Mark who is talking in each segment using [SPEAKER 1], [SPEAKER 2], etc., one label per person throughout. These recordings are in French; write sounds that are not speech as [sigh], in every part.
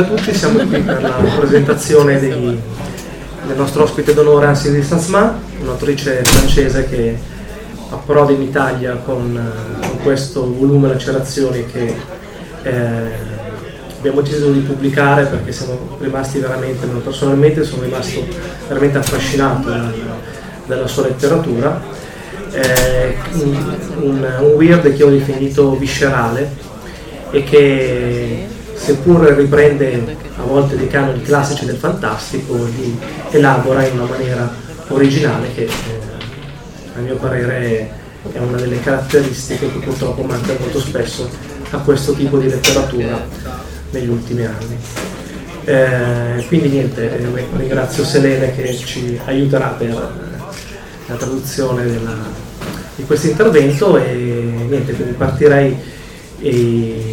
[SPEAKER 1] A tutti, siamo qui per la presentazione dei, del nostro ospite d'onore Sansma, un'autrice francese che approda in Italia con, con questo volume Lacerazioni che eh, abbiamo deciso di pubblicare perché siamo rimasti veramente, personalmente sono rimasto veramente affascinato dalla, dalla sua letteratura. Eh, un, un, un weird che ho definito viscerale e che seppur riprende a volte dei canoni classici del fantastico, li elabora in una maniera originale che eh, a mio parere è una delle caratteristiche che purtroppo manca molto spesso a questo tipo di letteratura negli ultimi anni. Eh, quindi niente, eh, ringrazio Selene che ci aiuterà per la traduzione della, di questo intervento e niente, quindi partirei e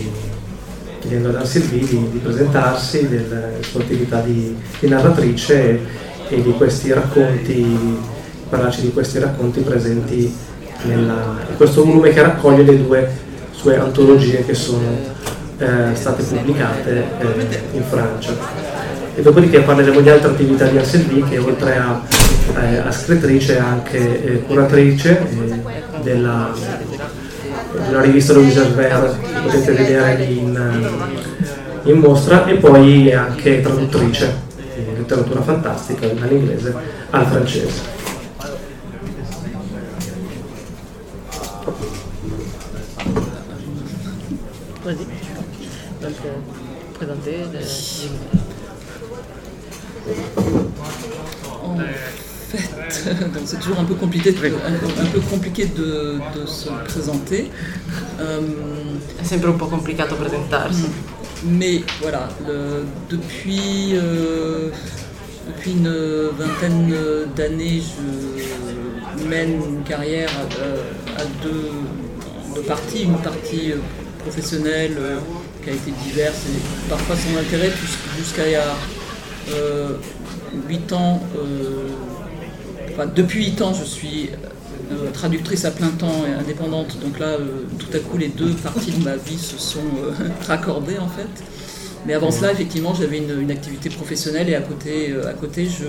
[SPEAKER 1] chiedendo ad Anselmi di, di, presentarsi della sua attività di, di narratrice e, di questi racconti, parlarci di questi racconti presenti nella, in questo volume che raccoglie le due sue antologie che sono eh, state pubblicate eh, in Francia. E dopodiché parleremo di altre attività di Anselmi che oltre a, eh, a scrittrice è anche eh, curatrice eh, della la rivista Albert che potete vedere in, in mostra e poi è anche traduttrice di letteratura fantastica dall'inglese al francese. [laughs]
[SPEAKER 2] Donc, euh, présenter. Le...
[SPEAKER 3] c'est toujours un peu compliqué de, un, peu compliqué de, de se présenter.
[SPEAKER 2] Euh, c'est sempre un po' complicato presentarsi.
[SPEAKER 3] Mm. Mais voilà, le, depuis, euh, depuis une vingtaine d'années, je mène une carrière à, à deux, deux, parties. Une partie professionnelle euh, qui a été diverse et parfois sans intérêt jusqu'à il y a euh, 8 ans. Euh, depuis 8 ans, je suis euh, traductrice à plein temps et indépendante. Donc là, euh, tout à coup, les deux parties de ma vie se sont euh, [laughs] raccordées en fait. Mais avant cela, effectivement, j'avais une, activité professionnelle et à côté, à côté je,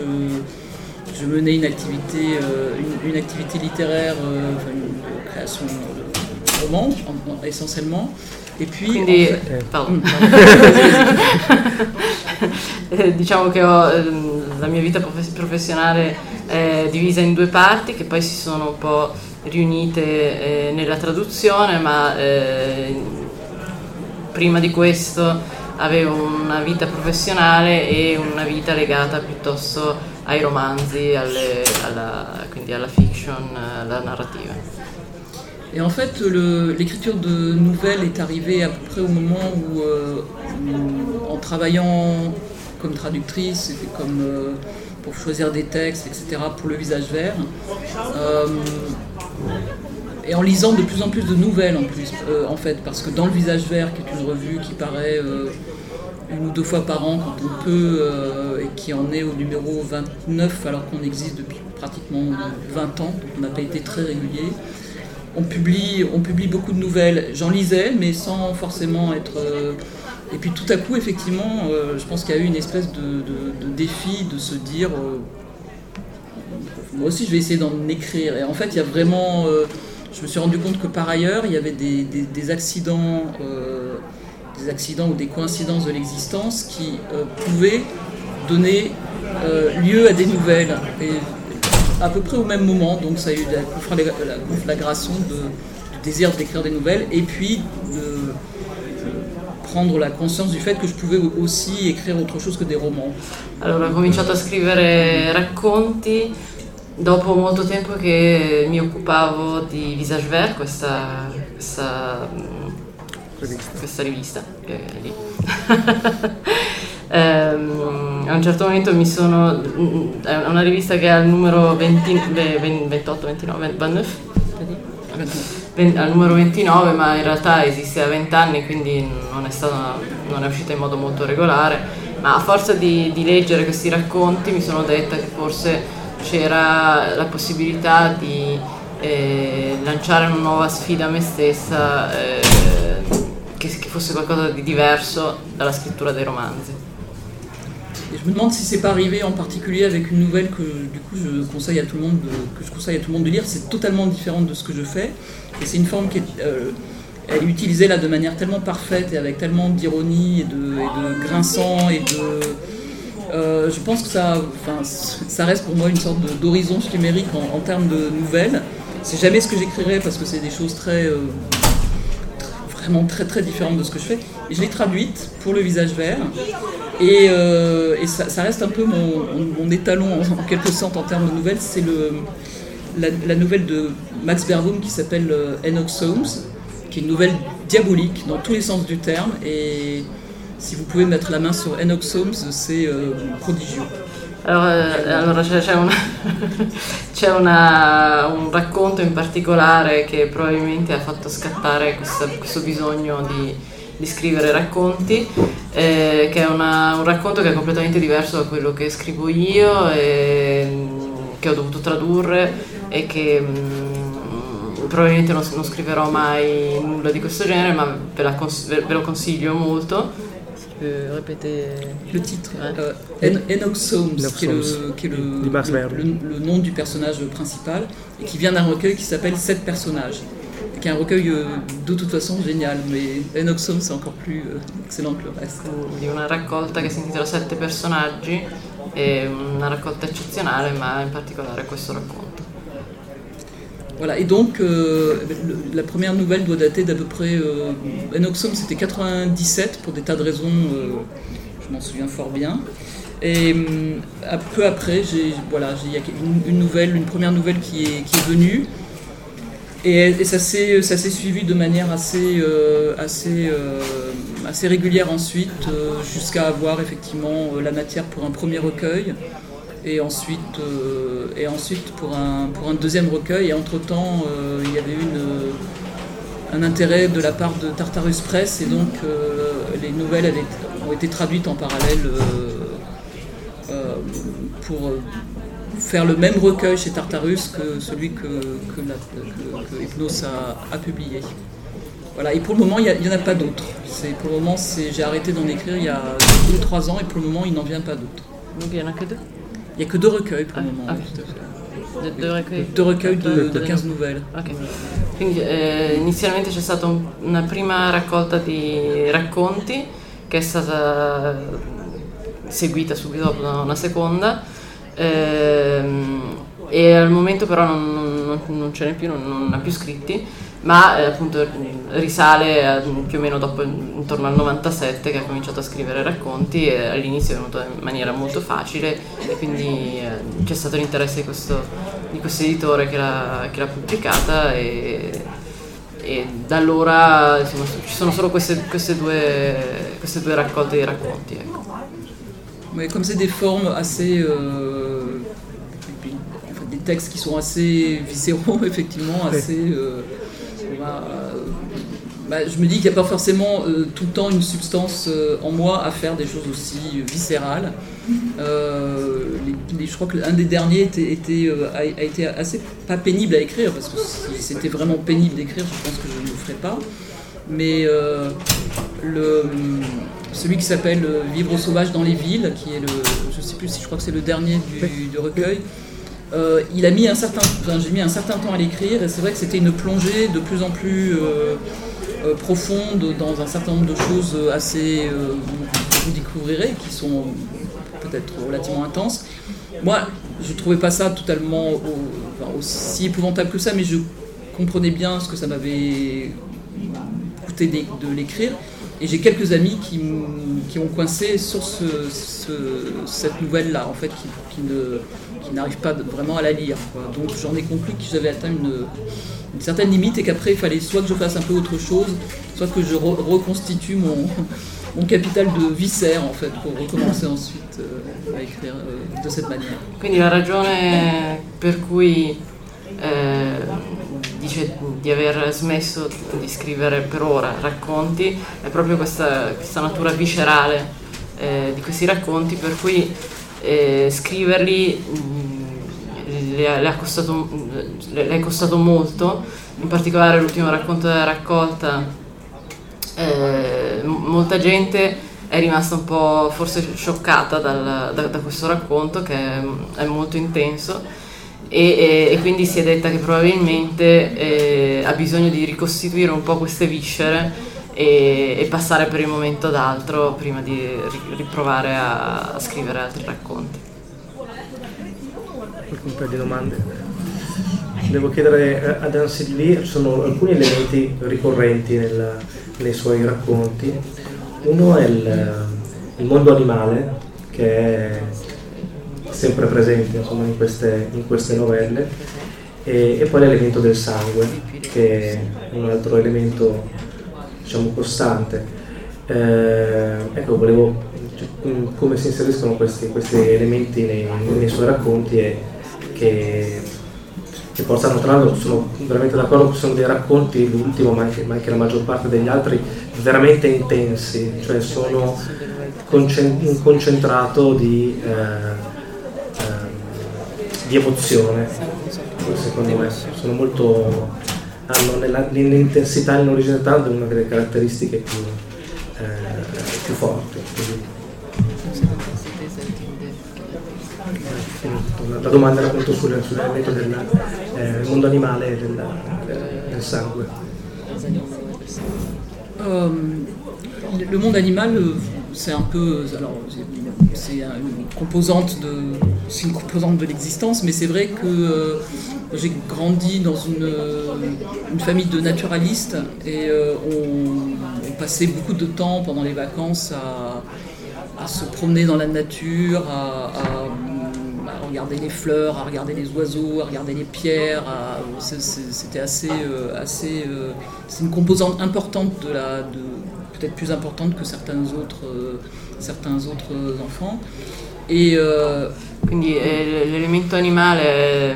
[SPEAKER 3] je menais une activité, une, activité littéraire, une création de romans essentiellement.
[SPEAKER 2] E puis, Quindi, fait, pardon. [laughs] diciamo che ho, la mia vita professionale eh, divisa in due parti che poi si sono un po' riunite eh, nella traduzione, ma eh, prima di questo avevo una vita professionale e una vita legata piuttosto ai romanzi, alle, alla, quindi alla fiction, alla narrativa.
[SPEAKER 3] Et en fait, l'écriture de nouvelles est arrivée à peu près au moment où, euh, où en travaillant comme traductrice comme euh, pour choisir des textes, etc., pour le visage vert. Euh, et en lisant de plus en plus de nouvelles en plus, euh, en fait, parce que dans le visage vert, qui est une revue qui paraît euh, une ou deux fois par an quand on peut, et qui en est au numéro 29 alors qu'on existe depuis pratiquement 20 ans, donc on n'a pas été très régulier. On publie, on publie beaucoup de nouvelles. J'en lisais, mais sans forcément être et puis tout à coup, effectivement, euh, je pense qu'il y a eu une espèce de, défi de se dire, euh, moi aussi je vais essayer d'en écrire. Et en fait, il y a vraiment, euh, je me suis rendu compte que par ailleurs, il y avait des, accidents, des accidents ou des coïncidences de l'existence qui pouvaient donner lieu à des nouvelles. Et à peu près au même moment, donc ça a eu la, de, du désir d'écrire des nouvelles et puis de prendre la conscience du fait que je pouvais aussi écrire autre chose que des romans.
[SPEAKER 2] Allora ho cominciato a scrivere racconti dopo molto tempo che mi occupavo di Visage Vert, questa, questa, questa rivista che è lì. [laughs] ehm, a un certo momento mi sono... è una rivista che ha il numero 20, 28, 29, 29? 29 al numero 29, ma in realtà esiste da 20 anni, quindi non è, stata, non è uscita in modo molto regolare. Ma a forza di, di leggere questi racconti mi sono detta che forse c'era la possibilità di eh, lanciare una nuova sfida a me stessa eh, che, che fosse qualcosa di diverso dalla scrittura dei romanzi.
[SPEAKER 3] Et je me demande si c'est pas arrivé en particulier avec une nouvelle que du coup je conseille à tout le monde de, que je conseille à tout le monde de lire. C'est totalement différent de ce que je fais et c'est une forme qui est, euh, est utilisée là de manière tellement parfaite et avec tellement d'ironie et de, grinçant et de euh, je pense que ça, enfin, ça reste pour moi une sorte d'horizon numérique en, termes de nouvelles. C'est jamais ce que j'écrirais parce que c'est des choses très, euh, vraiment très très différentes de ce que je fais. Et je l'ai traduite pour le visage vert et, euh, et ça, ça, reste un peu mon, mon étalon en, en, quelque sorte en termes de nouvelles. C'est la, la, nouvelle de Max Berboom qui s'appelle euh, Enoch Holmes, qui est une nouvelle diabolique dans tous les sens du terme et si vous pouvez mettre la main sur Enoch Holmes, c'est euh, prodigieux.
[SPEAKER 2] Allora, allora [laughs] c'è, una, un racconto in particolare che probabilmente ha fatto scattare questo, questo bisogno di, di, scrivere racconti, eh, che è una, un racconto che è completamente diverso da quello che scrivo io, e, che ho dovuto tradurre e che mh, mm, probabilmente non, non, scriverò mai nulla di questo genere, ma ve, la, ve, ve lo consiglio molto. Peux répéter
[SPEAKER 3] le titre euh, Enoch Holmes, qui est, le, qui est le, le, le, nom du personnage principal, et qui vient d'un recueil qui s'appelle Sept personnages, qui est un recueil euh, de toute façon génial, mais Holmes c'est encore plus euh, excellent que le reste.
[SPEAKER 2] Di una raccolta che si intitola Sette personaggi, è una raccolta eccezionale, ma in particolare questo racconto.
[SPEAKER 3] Voilà, et donc euh, le, la première nouvelle doit dater d'à peu près. Enoxum c'était 97 pour des tas de raisons, je m'en souviens fort bien. Et euh, peu après, j'ai voilà, il y a une, une, nouvelle, une première nouvelle qui est, qui est venue. Et, ça s'est suivi de manière assez, euh, euh, régulière ensuite, jusqu'à avoir effectivement la matière pour un premier recueil et ensuite, euh, pour, un, pour un deuxième recueil. Et entre-temps, euh, il y avait une, un intérêt de la part de Tartarus Press, et donc euh, les nouvelles ont été traduites en parallèle pour faire le même recueil chez Tartarus que celui que, que, la, que, que Hypnos a, a, publié. Voilà, et pour le moment, il n'y en a pas d'autres. Pour le moment, j'ai arrêté d'en écrire il y a 2-3 ans, et pour le moment, il n'en vient pas d'autres.
[SPEAKER 2] Donc il n'y en a que deux?
[SPEAKER 3] Il n'y a que deux recueils pour le moment.
[SPEAKER 2] De, deux recueils,
[SPEAKER 3] deux recueils de, de 15 nouvelles.
[SPEAKER 2] Okay. Quindi eh, inizialmente c'è stata un, una prima raccolta di racconti che è stata seguita subito dopo da una seconda ehm, e al momento però non, non, non ce n'è più, non, non ha più scritti ma eh, appunto risale a, più o meno dopo, intorno al 97 che ha cominciato a scrivere racconti e all'inizio è venuto in maniera molto facile e quindi eh, c'è stato l'interesse di questo, di questo editore che l'ha, che l'ha, pubblicata e, e da allora insomma, ci sono solo queste, queste, due, queste, due, raccolte di racconti.
[SPEAKER 3] Comme c'est des formes assez... Euh, des textes qui sont assez viscéraux, [laughs] effectivement, assez... Euh, Euh, bah, je me dis qu'il n'y a pas forcément euh, tout le temps une substance en moi à faire des choses aussi viscérales. Les, les, je crois qu'un des derniers était, était, a, a, été assez pas pénible à écrire, parce que si c'était vraiment pénible d'écrire, je pense que je ne le ferais pas. Mais le, celui qui s'appelle Vivre sauvage dans les villes, qui est le, je sais plus si je crois que c'est le dernier du, du recueil, euh, il a mis un certain, enfin, j'ai mis un certain temps à l'écrire et c'est vrai que c'était une plongée de plus en plus euh, euh, profonde dans un certain nombre de choses assez, euh, vous découvrirez, qui sont peut-être relativement intenses. Moi, je trouvais pas ça totalement enfin, aussi épouvantable que ça, mais je comprenais bien ce que ça m'avait coûté de l'écrire. Et j'ai quelques amis qui, qui, ont coincé sur ce, ce, cette nouvelle-là, en fait, qui, qui n'arrivent pas vraiment à la lire. Quoi. Donc j'en ai conclu que j'avais atteint une, certaine limite et qu'après il fallait soit que je fasse un peu autre chose, soit que je re reconstitue mon, mon, capital de viscère en fait pour recommencer ensuite euh, à écrire euh, de cette manière.
[SPEAKER 2] Quindi la ragione per cui eh, dice di aver smesso di scrivere per ora racconti. È proprio questa, questa natura viscerale eh, di questi racconti per cui eh, scriverli mm, le, le, costato, le, è costato molto, in particolare l'ultimo racconto della raccolta eh, molta gente è rimasta un po' forse scioccata dal, da, da, questo racconto che è, è molto intenso e, e, quindi si è detta che probabilmente eh, ha bisogno di ricostituire un po' queste viscere e, e, passare per il momento ad altro prima di riprovare a, a scrivere altri racconti.
[SPEAKER 1] Un paio di domande. Devo chiedere eh, ad Anselmi, ci sono alcuni elementi ricorrenti nel, nei suoi racconti. Uno è il, il, mondo animale, che è sempre presente insomma, in, queste, in queste novelle, e, e poi l'elemento del sangue, che è un altro elemento diciamo, costante. Eh, ecco, volevo mm, come si inseriscono questi, questi elementi nei, nei, suoi racconti e che, che portano, tra l'altro sono veramente d'accordo che sono dei racconti, l'ultimo ma anche, ma anche la maggior parte degli altri, veramente intensi, cioè sono un concentrato di, eh, di emozione, secondo me, sono molto hanno nell'intensità e nell'originalità una delle caratteristiche più, eh, più forti. La domanda era appunto sull'elemento del eh, mondo animale e del, del, sangue.
[SPEAKER 3] Um, le monde animal, c'est un peu, alors c'est une composante de, c'est une composante de l'existence, mais c'est vrai que euh, j'ai grandi dans une, euh, une, famille de naturalistes et euh, on, passait beaucoup de temps pendant les vacances à, se promener dans la nature, à, regarder les fleurs, à regarder les oiseaux, à regarder les pierres. C'était assez, assez, c'est une composante importante de la, peut-être plus importante que certains autres, certains autres enfants.
[SPEAKER 2] Et, euh, Quindi eh, l'elemento animale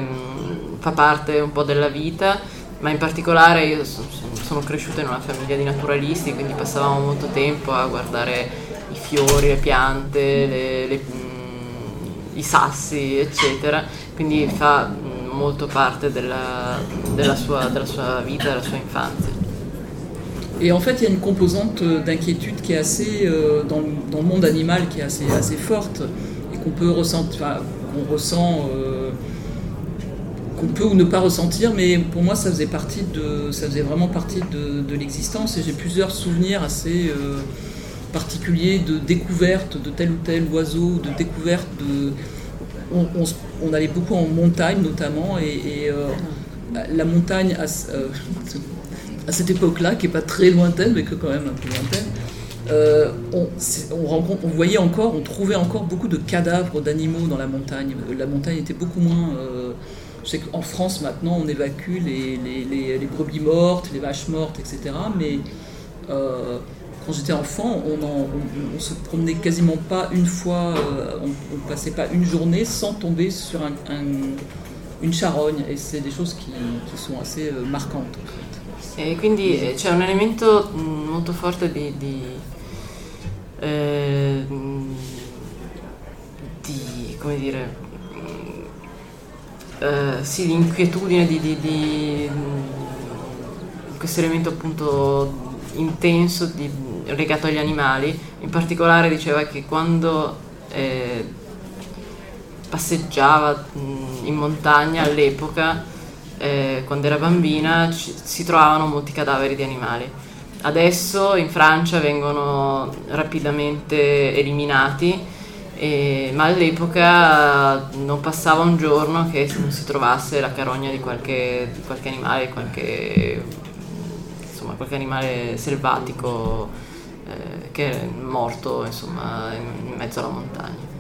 [SPEAKER 2] fa parte un po' della vita, ma in particolare io sono cresciuta in una famiglia di naturalisti, quindi passavamo molto tempo a guardare i fiori, le piante, le, le, mm, i sassi, eccetera, quindi fa mm, molto parte della, della, sua, della sua vita, della sua infanzia.
[SPEAKER 3] Et en fait, il y a une composante d'inquiétude qui est assez, euh, dans, le monde animal, qui est assez, assez forte et qu'on peut ressentir, qu'on ressent euh, qu'on peut ou ne pas ressentir, mais pour moi ça faisait partie de, ça faisait vraiment partie de, l'existence et j'ai plusieurs souvenirs assez euh, particuliers de découvertes de tel ou tel oiseau, de découvertes de, on, allait beaucoup en montagne notamment et, euh, la montagne euh, [laughs] à cette époque-là, qui est pas très lointaine mais que quand même un peu lointaine. on, on, voyait encore, on trouvait encore beaucoup de cadavres d'animaux dans la montagne. La montagne était beaucoup moins je sais qu'en France, maintenant, on évacue les, brebis mortes, les vaches mortes, etc. Mais euh, quand j'étais enfant, on, on, se promenait quasiment pas une fois, euh, on, ne passait pas une journée sans tomber sur un, une charogne. Et c'est des choses qui, qui sont assez euh, marquantes.
[SPEAKER 2] Et quindi eh, c'è un elemento mm, molto forte di, di, eh, di come dire, eh, sì, l'inquietudine di, di, di, questo elemento appunto intenso di, legato agli animali, in particolare diceva che quando eh, passeggiava in montagna all'epoca, eh, quando era bambina, ci, si trovavano molti cadaveri di animali. Adesso in Francia vengono rapidamente eliminati e, ma all'epoca non passava un giorno che non si trovasse la carogna di qualche, di qualche animale, qualche, insomma, qualche animale selvatico eh, che è morto insomma, in mezzo alla montagna.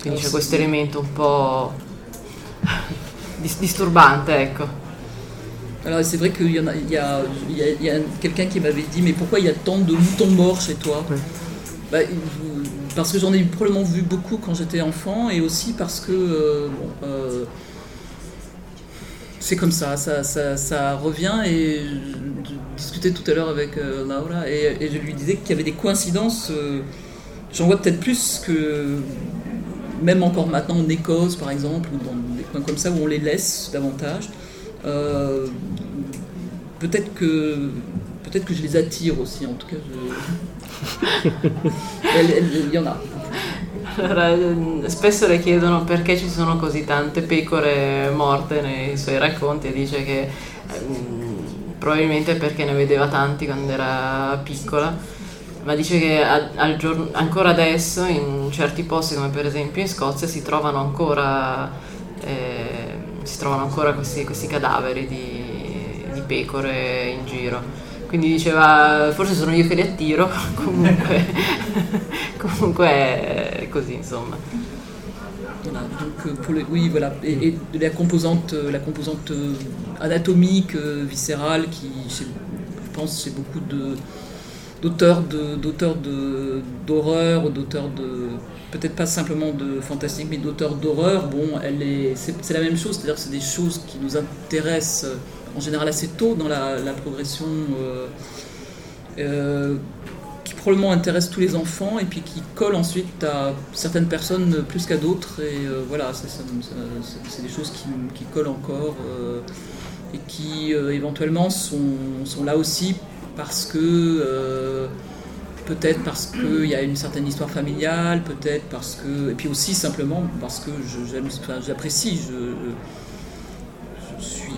[SPEAKER 2] Quindi c'è questo elemento un po' disturbante, ecco.
[SPEAKER 3] Alors c'est vrai qu'il y, a, il y a, il y a quelqu'un qui m'avait dit mais pourquoi il y a tant de moutons morts chez toi? Ouais. bah, parce que j'en ai probablement vu beaucoup quand j'étais enfant et aussi parce que euh, euh, c'est comme ça, ça, revient et je, discutais tout à l'heure avec euh, Laura et, je lui disais qu'il y avait des coïncidences, j'en vois peut-être plus que même encore maintenant en Écosse par exemple ou dans des coins comme ça où on les laisse davantage. peut-être que peut-être que je les attire aussi, en tout cas. [laughs] Il y en a.
[SPEAKER 2] Allora, spesso le chiedono perché ci sono così tante pecore morte nei suoi racconti e dice che ehm, probabilmente perché ne vedeva tanti quando era piccola, ma dice che a, al giorno, ancora adesso in certi posti come per esempio in Scozia si trovano ancora, eh, si trovano ancora questi, questi cadaveri di, di pecore in giro. Quindi diceva, forse sono io che li attiro, [laughs] comunque, [laughs] comunque è così, insomma.
[SPEAKER 3] Voilà, donc pour le, oui, voilà, et, et la composante, la composante anatomique, viscérale, qui, je pense, chez beaucoup de, d'auteurs de, d'auteurs de, d'horreur, d'auteurs de peut-être pas simplement de fantastique, mais d'auteurs d'horreur. Bon, elle est, c'est, la même chose, c'est-à-dire que c'est des choses qui nous intéressent en général assez tôt dans la, progression, euh, euh, qui probablement intéresse tous les enfants et puis qui colle ensuite à certaines personnes plus qu'à d'autres. Et euh, voilà, c'est des choses qui, collent encore et qui éventuellement sont, sont, là aussi parce que peut-être parce qu'il y a une certaine histoire familiale, peut-être parce que. Et puis aussi simplement parce que j'apprécie. Je,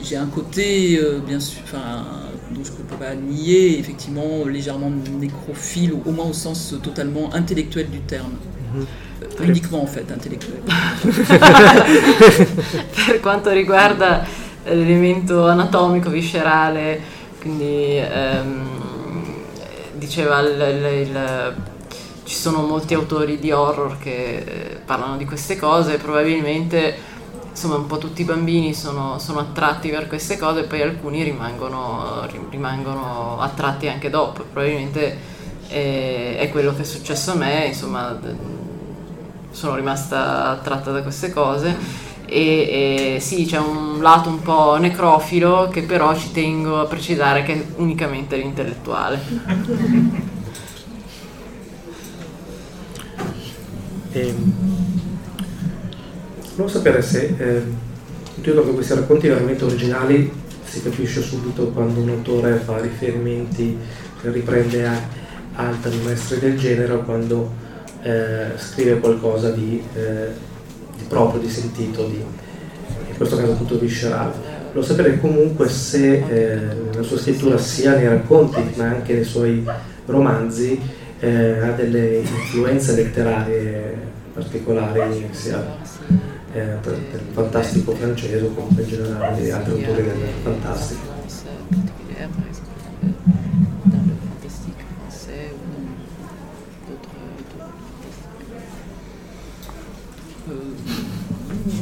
[SPEAKER 3] j'ai un côté, euh, bien sûr, enfin, dont je ne peux pas nier, effectivement, légèrement nécrophile, au moins au sens totalement intellectuel du terme. Mm -hmm. uniquement en fait, intellettuale. [laughs]
[SPEAKER 2] per quanto riguarda l'elemento anatomico, viscerale, quindi ehm, diceva il, il, il, ci sono molti autori di horror che eh, parlano di queste cose, probabilmente insomma un po' tutti i bambini sono, sono, attratti per queste cose e poi alcuni rimangono, rimangono attratti anche dopo. Probabilmente è, è, quello che è successo a me, insomma sono rimasta attratta da queste cose e, e sì c'è un lato un po' necrofilo che però ci tengo a precisare che è unicamente l'intellettuale.
[SPEAKER 1] ehm Volevo sapere se, eh, credo che questi racconti veramente originali si capisce subito quando un autore fa riferimenti, riprende a altri maestri del genere o quando eh, scrive qualcosa di, eh, proprio, di sentito, di, in questo caso tutto viscerale. Volevo sapere comunque se eh, nella sua scrittura sia nei racconti ma anche nei suoi romanzi eh, ha delle influenze letterarie particolari, sia eh, il fantastico francese o comunque in generale di altri autori del fantastico.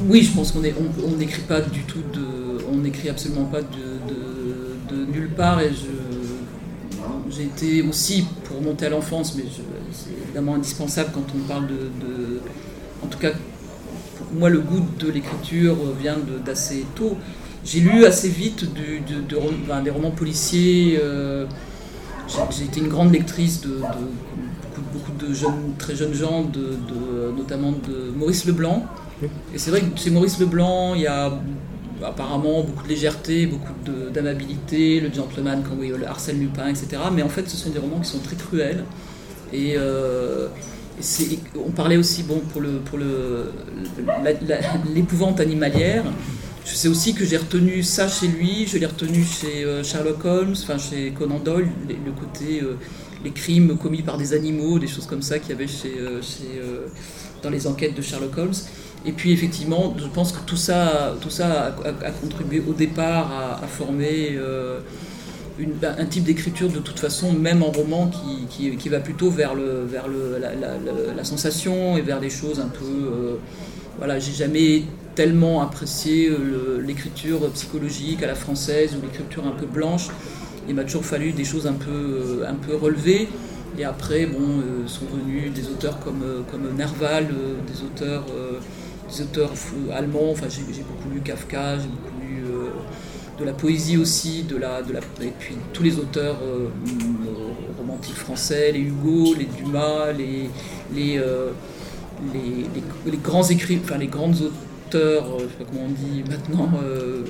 [SPEAKER 3] Oui, je pense qu'on n'écrit pas du tout on n'écrit absolument pas de, nulle part et j'ai été aussi pour monter à l'enfance, mais c'est évidemment indispensable quand on parle de, en tout cas moi, le goût de l'écriture vient d'assez tôt. J'ai lu assez vite des romans policiers. Euh, j'ai été une grande lectrice de, beaucoup, de jeunes, très jeunes gens, de, notamment de Maurice Leblanc. Et c'est vrai que chez Maurice Leblanc, il y a apparemment beaucoup de légèreté, beaucoup d'amabilité, le gentleman, quand oui, le Arsène Lupin, etc. Mais en fait, ce sont des romans qui sont très cruels. Et, euh, on parlait aussi bon, pour, le, pour le, l'épouvante animalière. Je sais aussi que j'ai retenu ça chez lui, je l'ai retenu chez euh, Sherlock Holmes, enfin chez Conan Doyle, le côté euh, les crimes commis par des animaux, des choses comme ça qu'il y avait chez, euh, dans les enquêtes de Sherlock Holmes. Et puis effectivement, je pense que tout ça, tout ça a, contribué au départ à, former un type d'écriture de toute façon, même en roman, qui, qui, va plutôt vers, le, vers le, la, sensation et vers des choses un peu... Euh, voilà, j'ai jamais tellement apprécié euh, l'écriture psychologique à la française ou l'écriture un peu blanche. Il m'a toujours fallu des choses un peu, euh, un peu relevées. Et après, bon, sont venus des auteurs comme, comme Nerval, des auteurs, des auteurs allemands. Enfin, j'ai beaucoup lu Kafka, j'ai beaucoup lu de la poésie aussi, de la, de la, et puis tous les auteurs euh, romantiques français, les Hugo, les Dumas, les, les, euh, les, grands écrits, enfin les grands auteurs, euh, je sais pas comment on dit maintenant, euh,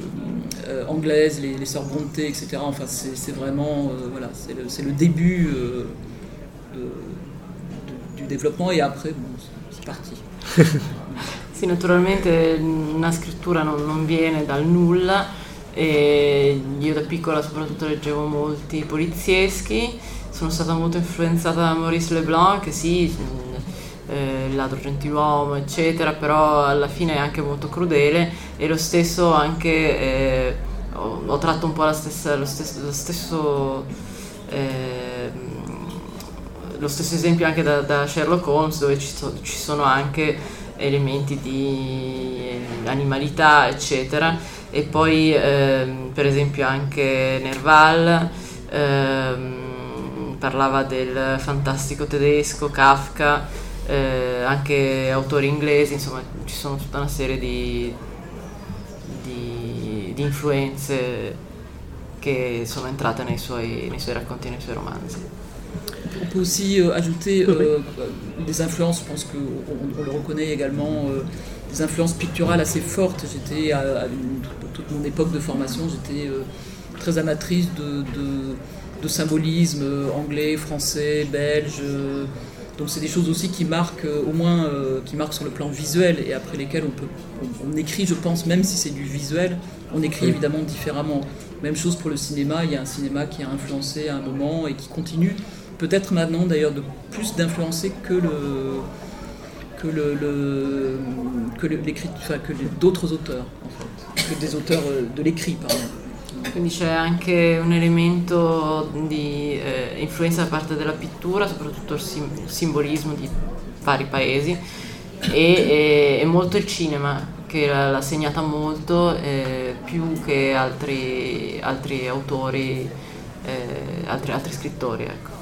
[SPEAKER 3] anglaises, les, les sœurs Brontë, etc. Enfin, c'est vraiment euh, voilà, c'est le, le, début euh, de, du développement et après, bon, c'est parti. [laughs]
[SPEAKER 2] sì, naturalmente una scrittura non, non viene dal nulla. E io da piccola soprattutto leggevo molti polizieschi, sono stata molto influenzata da Maurice Leblanc che sì, eh, ladro gentiluomo eccetera, però alla fine è anche molto crudele e lo stesso anche eh, ho, ho, tratto un po' stessa, lo stesso, lo stesso eh, lo stesso esempio anche da, da Sherlock Holmes dove ci, so, ci, sono anche elementi di animalità eccetera. E poi ehm, per esempio anche Nerval ehm, parlava del fantastico tedesco, Kafka, eh, anche autori inglesi, insomma ci sono tutta una serie di, di, di influenze che sono entrate nei suoi, nei suoi racconti e nei suoi romanzi.
[SPEAKER 3] On peut aussi euh, ajouter euh, des influences, je pense qu'on on le reconnaît également, euh, des influences picturales assez fortes. J'étais à, à une, toute mon époque de formation, j'étais euh, très amatrice de, de, de, symbolisme euh, anglais, français, belge. Euh, donc c'est des choses aussi qui marquent, au moins qui marquent sur le plan visuel et après lesquelles on peut, on, on écrit, je pense, même si c'est du visuel, on écrit évidemment différemment. Même chose pour le cinéma, il y a un cinéma qui a influencé à un moment et qui continue, peut-être maintenant d'ailleurs de plus d'influencer que le, que, le, le que, enfin, que d'autres auteurs, en fait, que des auteurs euh, de l'écrit, pardon.
[SPEAKER 2] Quindi c'è anche un elemento di eh, influenza da parte della pittura, soprattutto il, sim- simbolismo di vari paesi e, e, e, molto il cinema che l'ha segnata molto eh, più che altri, altri autori, eh, altri, altri scrittori. Ecco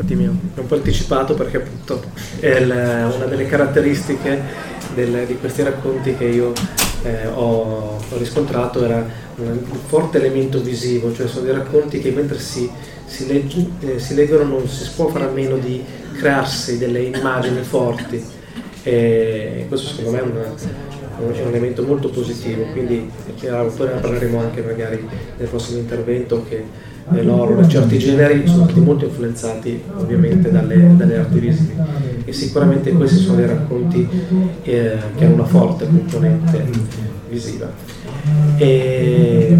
[SPEAKER 1] infatti mi ho un po' anticipato perché appunto è il, una delle caratteristiche del, di questi racconti che io eh, ho, ho, riscontrato era un forte elemento visivo, cioè sono dei racconti che mentre si, si, legge, eh, si leggono non si può fare a meno di crearsi delle immagini forti. E questo secondo me è, una, un elemento molto positivo, quindi poi ne parleremo anche magari nel prossimo intervento che l'horror e certi generi sono stati molto influenzati ovviamente dalle, dalle, arti visive e sicuramente questi sono dei racconti eh, che hanno una forte componente visiva. E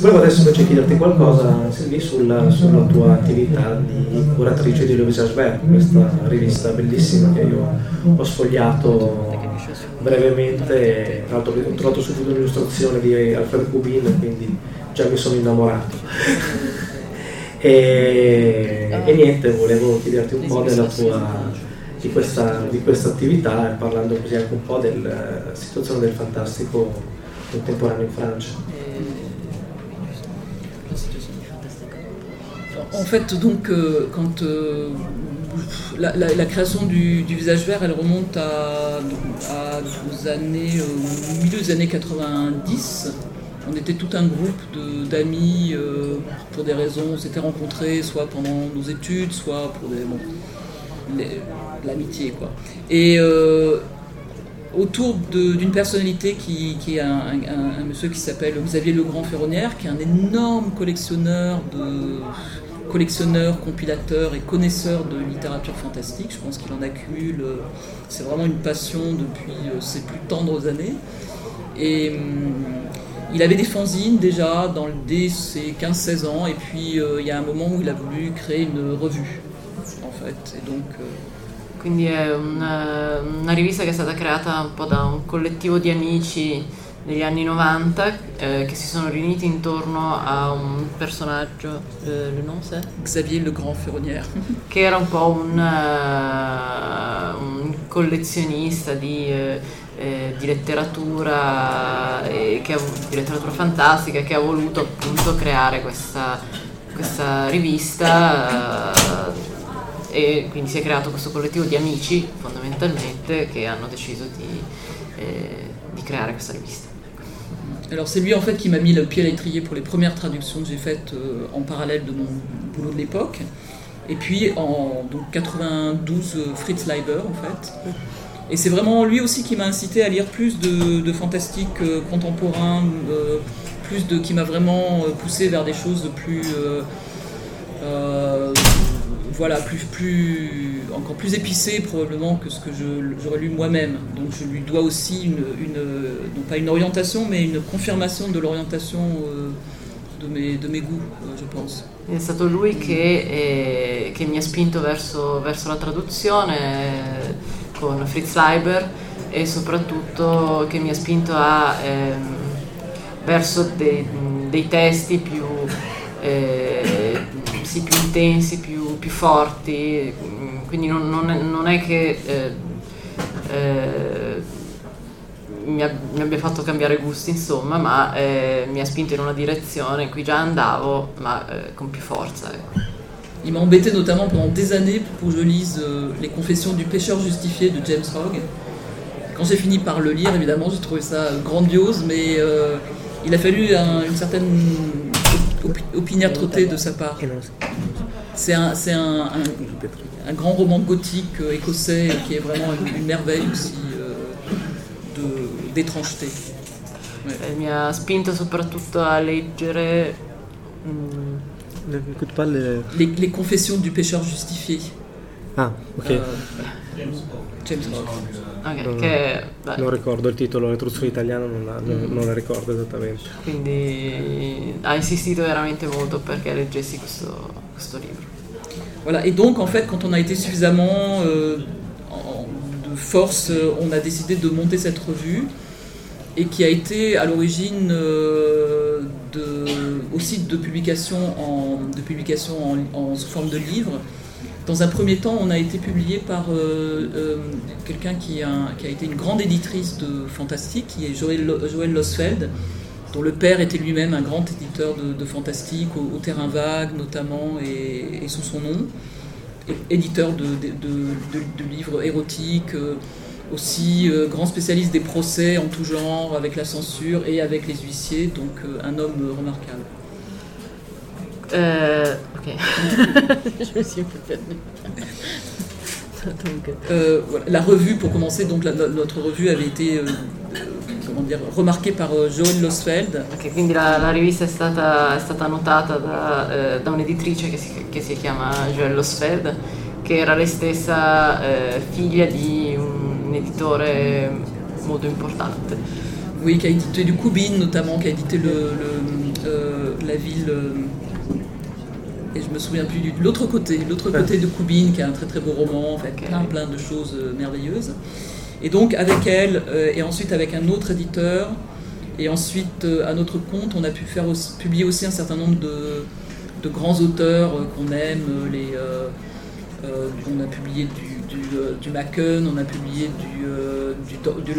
[SPEAKER 1] volevo adesso invece chiederti qualcosa Silvi sulla, sulla, tua attività di curatrice di Le Visage questa rivista bellissima che io ho sfogliato brevemente, tra l'altro ho trovato subito un'illustrazione di Alfred Kubin, quindi già mi sono innamorato. [laughs] e, e, niente, volevo chiederti un po' della tua, di, questa, di questa attività e parlando così anche un po' della situazione del fantastico contemporaneo in Francia.
[SPEAKER 3] En fait, donc, euh, quand euh, la, la, la, création du, du, visage vert, elle remonte à, à aux années, euh, milieu des années 90. On était tout un groupe d'amis euh, pour des raisons, on s'était rencontrés soit pendant nos études, soit pour des l'amitié quoi. Et euh, autour d'une personnalité qui, est un, monsieur qui s'appelle Xavier Legrand Ferronnière, qui est un énorme collectionneur de collectionneur, compilateur et connaisseur de littérature fantastique. Je pense qu'il en accumule. Euh, c'est vraiment une passion depuis ses plus tendres années. Et hum, il avait des fanzines déjà dans, dès ses 15-16 ans, et puis euh, il y a un moment où il a voulu créer une revue, en fait. Et donc, euh...
[SPEAKER 2] Quindi è una, una, rivista che è stata creata un po' da un collettivo di amici degli anni 90 eh, che si sono riuniti intorno a un personaggio, eh, le nom c'est?
[SPEAKER 3] Xavier Le Grand Ferronnière. [laughs]
[SPEAKER 2] che era un po' un, uh, un collezionista di... Uh, eh, di letteratura, eh, ha, di letteratura fantastica che ha voluto appunto creare questa, questa rivista eh, e quindi si è creato questo collettivo di amici fondamentalmente che hanno deciso di, eh, di créer questa rivista.
[SPEAKER 3] Alors c'est lui en fait qui m'a mis le pied à l'étrier pour les premières traductions que j'ai faites euh, en parallèle de mon boulot de l'époque. Et puis en donc 92, euh, Fritz Leiber en fait. Et c'est vraiment lui aussi qui m'a incité à lire plus de, de fantastique euh, contemporain, euh, plus de, qui m'a vraiment euh, poussé vers des choses plus, voilà, plus, plus, encore plus épicées probablement que ce que j'aurais lu moi-même. Donc je lui dois aussi une, non pas une orientation, mais une confirmation de l'orientation de, mes, de mes goûts, je pense.
[SPEAKER 2] È stato lui che, eh, che mi ha spinto verso, verso la traduzione con Fritz Leiber e soprattutto che mi ha spinto a, ehm, verso dei, dei testi più, eh, sì, più intensi, più, più forti. Quindi non, non è, non è che eh, eh, mi, ab- mi abbia fatto cambiare gusti, insomma, ma eh, mi ha spinto in una direzione in cui già andavo, ma eh, con più forza. ecco.
[SPEAKER 3] Il m'a embêté notamment pendant des années pour que je lise euh, Les Confessions du pêcheur justifié de James Hogg. Quand j'ai fini par le lire, évidemment, j'ai trouvé ça grandiose, mais euh, il a fallu un- une certaine opi- opiniâtreté de sa part. C'est un, c'est un, un- un grand roman gothique euh, écossais qui est vraiment une, une merveille aussi euh, de- d'étrangeté.
[SPEAKER 2] Eh, mi ha spinto soprattutto a leggere mm,
[SPEAKER 1] Écoute pas le...
[SPEAKER 3] Les, Les Confessions du pêcheur justifié.
[SPEAKER 1] Ah, ok.
[SPEAKER 3] euh, James Hogg.
[SPEAKER 2] ok,
[SPEAKER 1] Mm.
[SPEAKER 2] che, beh,
[SPEAKER 1] Non ricordo il titolo, la traduzione italiana non la, non- non la ricordo esattamente.
[SPEAKER 2] quindi ha insistito veramente molto perché leggessi questo, questo libro.
[SPEAKER 3] Voilà, et donc en fait, quand on a été suffisamment euh, en- de force, euh, on a décidé de monter cette revue et qui a été à l'origine euh, de, aussi de publication, en, de publication en, sous forme de livre. Dans un premier temps, on a été publié par euh, euh, quelqu'un qui, a- été une grande éditrice de fantastique, qui est Joël, Joël Losfeld, dont le père était lui-même un grand éditeur de, fantastique, au, terrain vague notamment, et, sous son nom, éditeur de livres érotiques, euh, aussi euh, grand spécialiste des procès en tout genre, avec la censure et avec les huissiers, donc euh, un homme euh, remarquable.
[SPEAKER 2] Eh, ok, [laughs] je me suis un peu perdue. Donc,
[SPEAKER 3] Euh, voilà, la revue, pour commencer, donc la- la- notre revue avait été euh, euh, comment dire, remarquée par euh, Joël Losfeld,
[SPEAKER 2] Ok, quindi la, la rivista è stata, è stata notata da, eh, da un'editrice che si, che si chiama Losfeld, che era lei stessa eh, figlia di un, un editore molto importante.
[SPEAKER 3] oui, qui a édité du Koubine notamment, qui a édité le, le, euh, la ville. euh, et je me souviens plus du de l'autre côté, l'autre
[SPEAKER 1] Ouais.
[SPEAKER 3] côté de Koubine, qui a un très très beau roman, en fait,
[SPEAKER 2] Ok.
[SPEAKER 3] plein plein de choses euh, merveilleuses. Et donc avec elle, euh, et ensuite avec un autre éditeur, et ensuite euh, à notre compte, on a pu faire aussi- publier aussi un certain nombre de, de grands auteurs euh, qu'on aime. Les, on a publié du, euh, Machen, on a publié du, euh, du,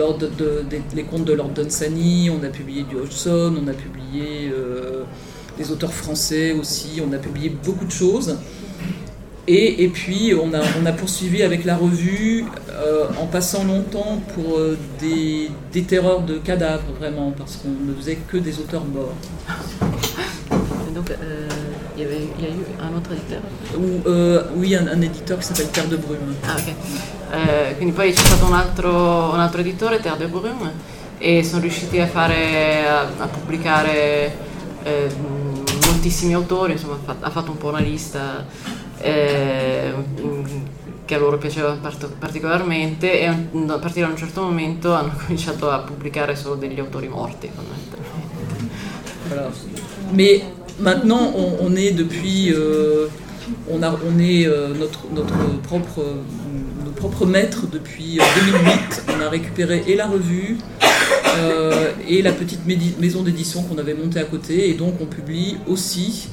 [SPEAKER 3] des- les contes de Lord Dunsany, on a publié du Hodgson, on a publié euh, des auteurs français aussi, on a publié beaucoup de choses. Et, puis on a, poursuivi avec la revue euh, en passant longtemps pour euh, des, des terreurs de cadavres vraiment, parce qu'on ne faisait que des auteurs morts.
[SPEAKER 2] Euh, il, y avait, il y a eu un autre éditeur.
[SPEAKER 3] Ou, euh, oui, un, un éditeur qui s'appelle Terre de Brume.
[SPEAKER 2] Ah, ok. Eh, quindi poi c'è stato un altro, un altro editore, Terre de Brume, e sono riusciti a, fare, a, a pubblicare eh, moltissimi autori, insomma ha fatto, un po' una lista eh, che a loro piaceva part- particolarmente e a a partire da un certo momento hanno [laughs] cominciato a pubblicare solo degli autori morti fondamentalmente.
[SPEAKER 3] Voilà. Mais maintenant, on, est depuis, euh, on, a, on est euh, notre, notre propre, euh, nos propres maîtres depuis euh, 2008. On a récupéré et la revue euh, et la petite maison d'édition qu'on avait montée à côté, et donc on publie aussi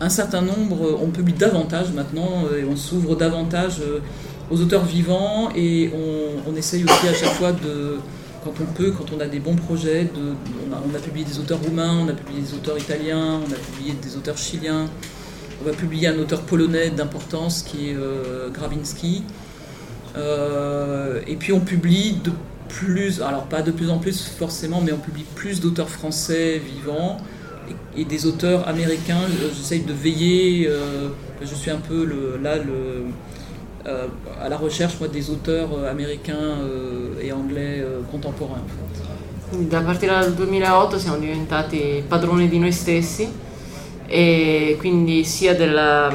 [SPEAKER 3] un certain nombre, on publie davantage maintenant, euh, et on s'ouvre davantage euh, aux auteurs vivants, et on essaye aussi à chaque fois de, quand on peut, quand on a des bons projets, on, a, publié des auteurs roumains, on a publié des auteurs italiens, on a publié des auteurs chiliens, on va publier un auteur polonais d'importance qui est euh, Grabinski. Euh, et puis on publie de plus, alors pas de plus en plus forcément, mais on publie plus d'auteurs français vivants et, des auteurs américains. Je- J'essaye de veiller, euh, je suis un peu le, là le, à la recherche moi, des auteurs américains et anglais contemporains.
[SPEAKER 2] Da partire dal 2008 siamo diventati padroni di noi stessi e quindi sia della,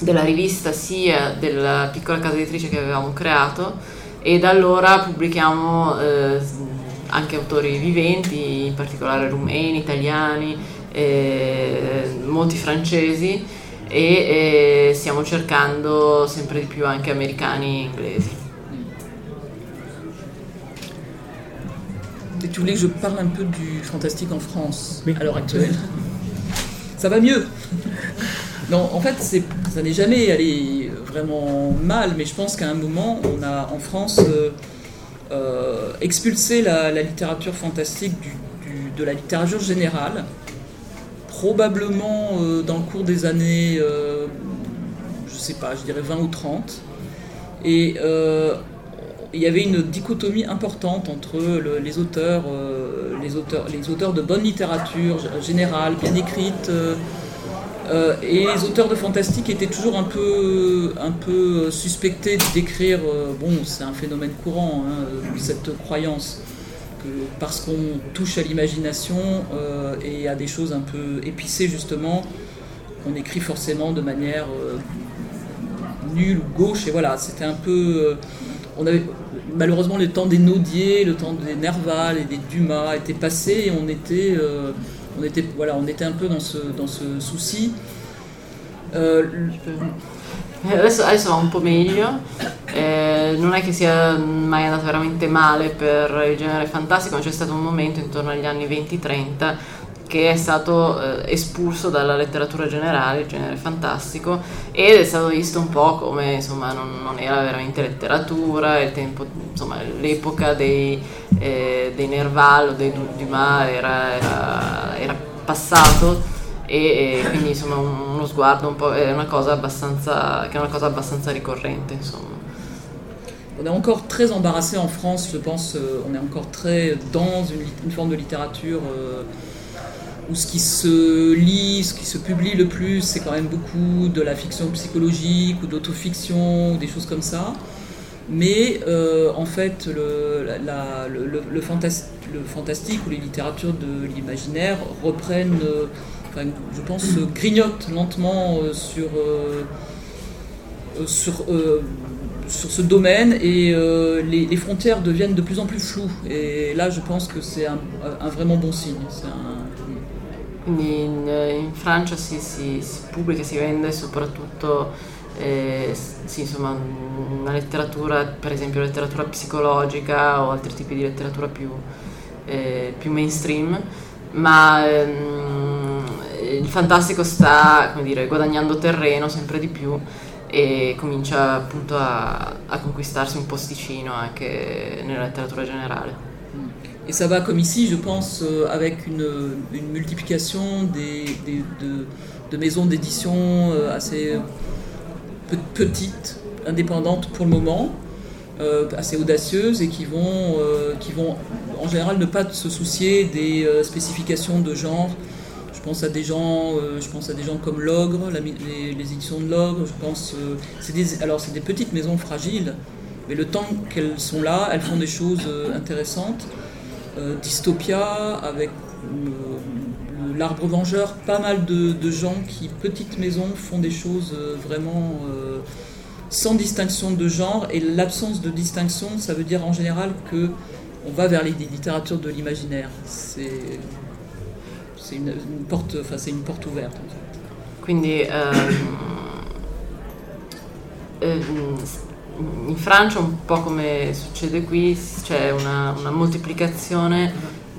[SPEAKER 2] della rivista sia della piccola casa editrice che avevamo creato e da allora pubblichiamo eh, anche autori viventi, in particolare rumeni, italiani, eh, molti francesi e eh, stiamo cercando sempre di più anche americani e inglesi.
[SPEAKER 3] Et tu voulais que je parle un peu du fantastique en France oui. à l'heure actuelle Ça va mieux Non, en fait, ça n'est jamais allé vraiment mal, mais je pense qu'à un moment, on a en France euh, euh, expulsé la, littérature fantastique de la littérature générale, probablement euh, dans le cours des années, je sais pas, je dirais 20 ou 30. Et il y avait une dichotomie importante entre les, auteurs, les, auteurs, les auteurs de bonne littérature générale, bien écrite, euh, et les auteurs de fantastique étaient toujours un peu, un peu suspectés d'écrire, euh, bon, c'est un phénomène courant, hein, cette croyance, parce qu'on touche à l'imagination euh, et à des choses un peu épicées justement, on écrit forcément de manière nulle ou gauche, et voilà, c'était un peu... on avait, malheureusement, le temps des Naudier, le temps des Nerval et des Dumas était passé, et on était on était, voilà, on était un peu dans ce, dans ce souci.
[SPEAKER 2] Adesso, adesso, va un po' meglio, eh, non è che sia mai andato veramente male per il genere fantastico, ma c'è stato un momento intorno agli anni 20-30 che è stato eh, espulso dalla letteratura generale, il genere fantastico, ed è stato visto un po' come insomma non, non era veramente letteratura, tempo, insomma, l'epoca dei, eh, dei Nerval o dei Dumas era, era, era passato e, e, quindi insomma uno sguardo un è una.
[SPEAKER 3] On est encore très embarrassé en France, je pense, euh, on est encore très dans une, une forme de littérature euh, où ce qui se lit, ce qui se publie le plus, c'est quand même beaucoup de la fiction psychologique ou d'autofiction des choses comme ça. Mais euh, en fait, le, le, le, fantastique ou les littératures de l'imaginaire reprennent, euh, je pense, grignotent lentement euh, sur, sur, sur ce domaine et les, frontières deviennent de plus en plus floues. Et là, je pense que c'est un, vraiment bon signe. Un,
[SPEAKER 2] Quindi in, in Francia si, si, si, pubblica, si vende soprattutto eh, sì, insomma, una letteratura, per esempio letteratura psicologica o altri tipi di letteratura più, eh, più mainstream, ma ehm, il fantastico sta dire, guadagnando terreno sempre di più e comincia appunto a, a conquistarsi un posticino anche nella letteratura generale.
[SPEAKER 3] Et ça va comme ici, je pense, euh, avec une, multiplication des, de, maisons d'édition euh, assez petites, indépendantes pour le moment, euh, assez audacieuses et qui vont, qui vont en général ne pas se soucier des spécifications de genre. Je pense à des gens, je pense à des gens comme l'Ogre, les, éditions de l'Ogre. Je pense, des, alors c'est des petites maisons fragiles, mais le temps qu'elles sont là, elles font des choses intéressantes. Euh, dystopia, avec euh, l'arbre vengeur, pas mal de, gens qui, petites maisons, font des choses euh, vraiment sans distinction de genre. Et l'absence de distinction, ça veut dire en général que on va vers les littératures de l'imaginaire. C'est une, porte, enfin c'est une porte ouverte. En fait.
[SPEAKER 2] Quindi in Francia, un po' come succede qui, c'è una, una, moltiplicazione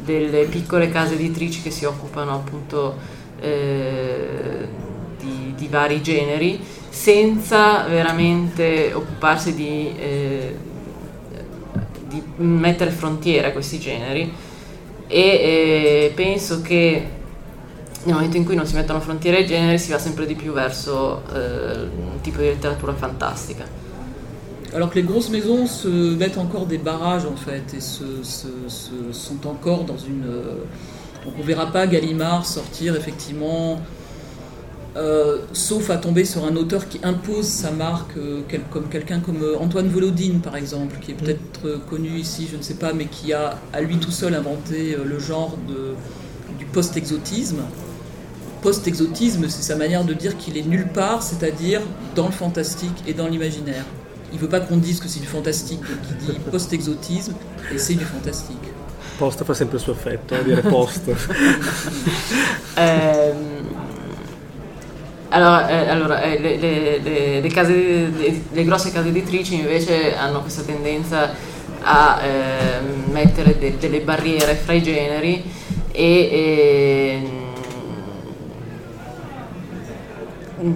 [SPEAKER 2] delle piccole case editrici che si occupano appunto eh, di, di, vari generi, senza veramente occuparsi di, eh, di mettere frontiere a questi generi. E eh, penso che nel momento in cui non si mettono frontiere ai generi si va sempre di più verso eh, un tipo di letteratura fantastica.
[SPEAKER 3] Alors que les grosses maisons se mettent encore des barrages en fait et se, sont encore dans une. Euh, on ne verra pas Gallimard sortir effectivement euh, sauf à tomber sur un auteur qui impose sa marque, euh, comme quelqu'un comme euh, Antoine Volodine par exemple, qui est peut-être connu ici, je ne sais pas, mais qui a à lui tout seul inventé le genre de, du post-exotisme. Post-exotisme, c'est sa manière de dire qu'il est nulle part, c'est-à-dire dans le fantastique et dans l'imaginaire. Il ne veut pas qu'on dise que c'est du fantastique, donc il dit [laughs] post-exotisme et c'est du fantastique.
[SPEAKER 1] Post fa sempre il suo effetto, dire post. [laughs] [laughs]
[SPEAKER 2] Allora, eh, allora eh, le, le, le, case, le, grosse case editrici invece hanno questa tendenza a eh, mettere de, delle barriere fra i generi e, e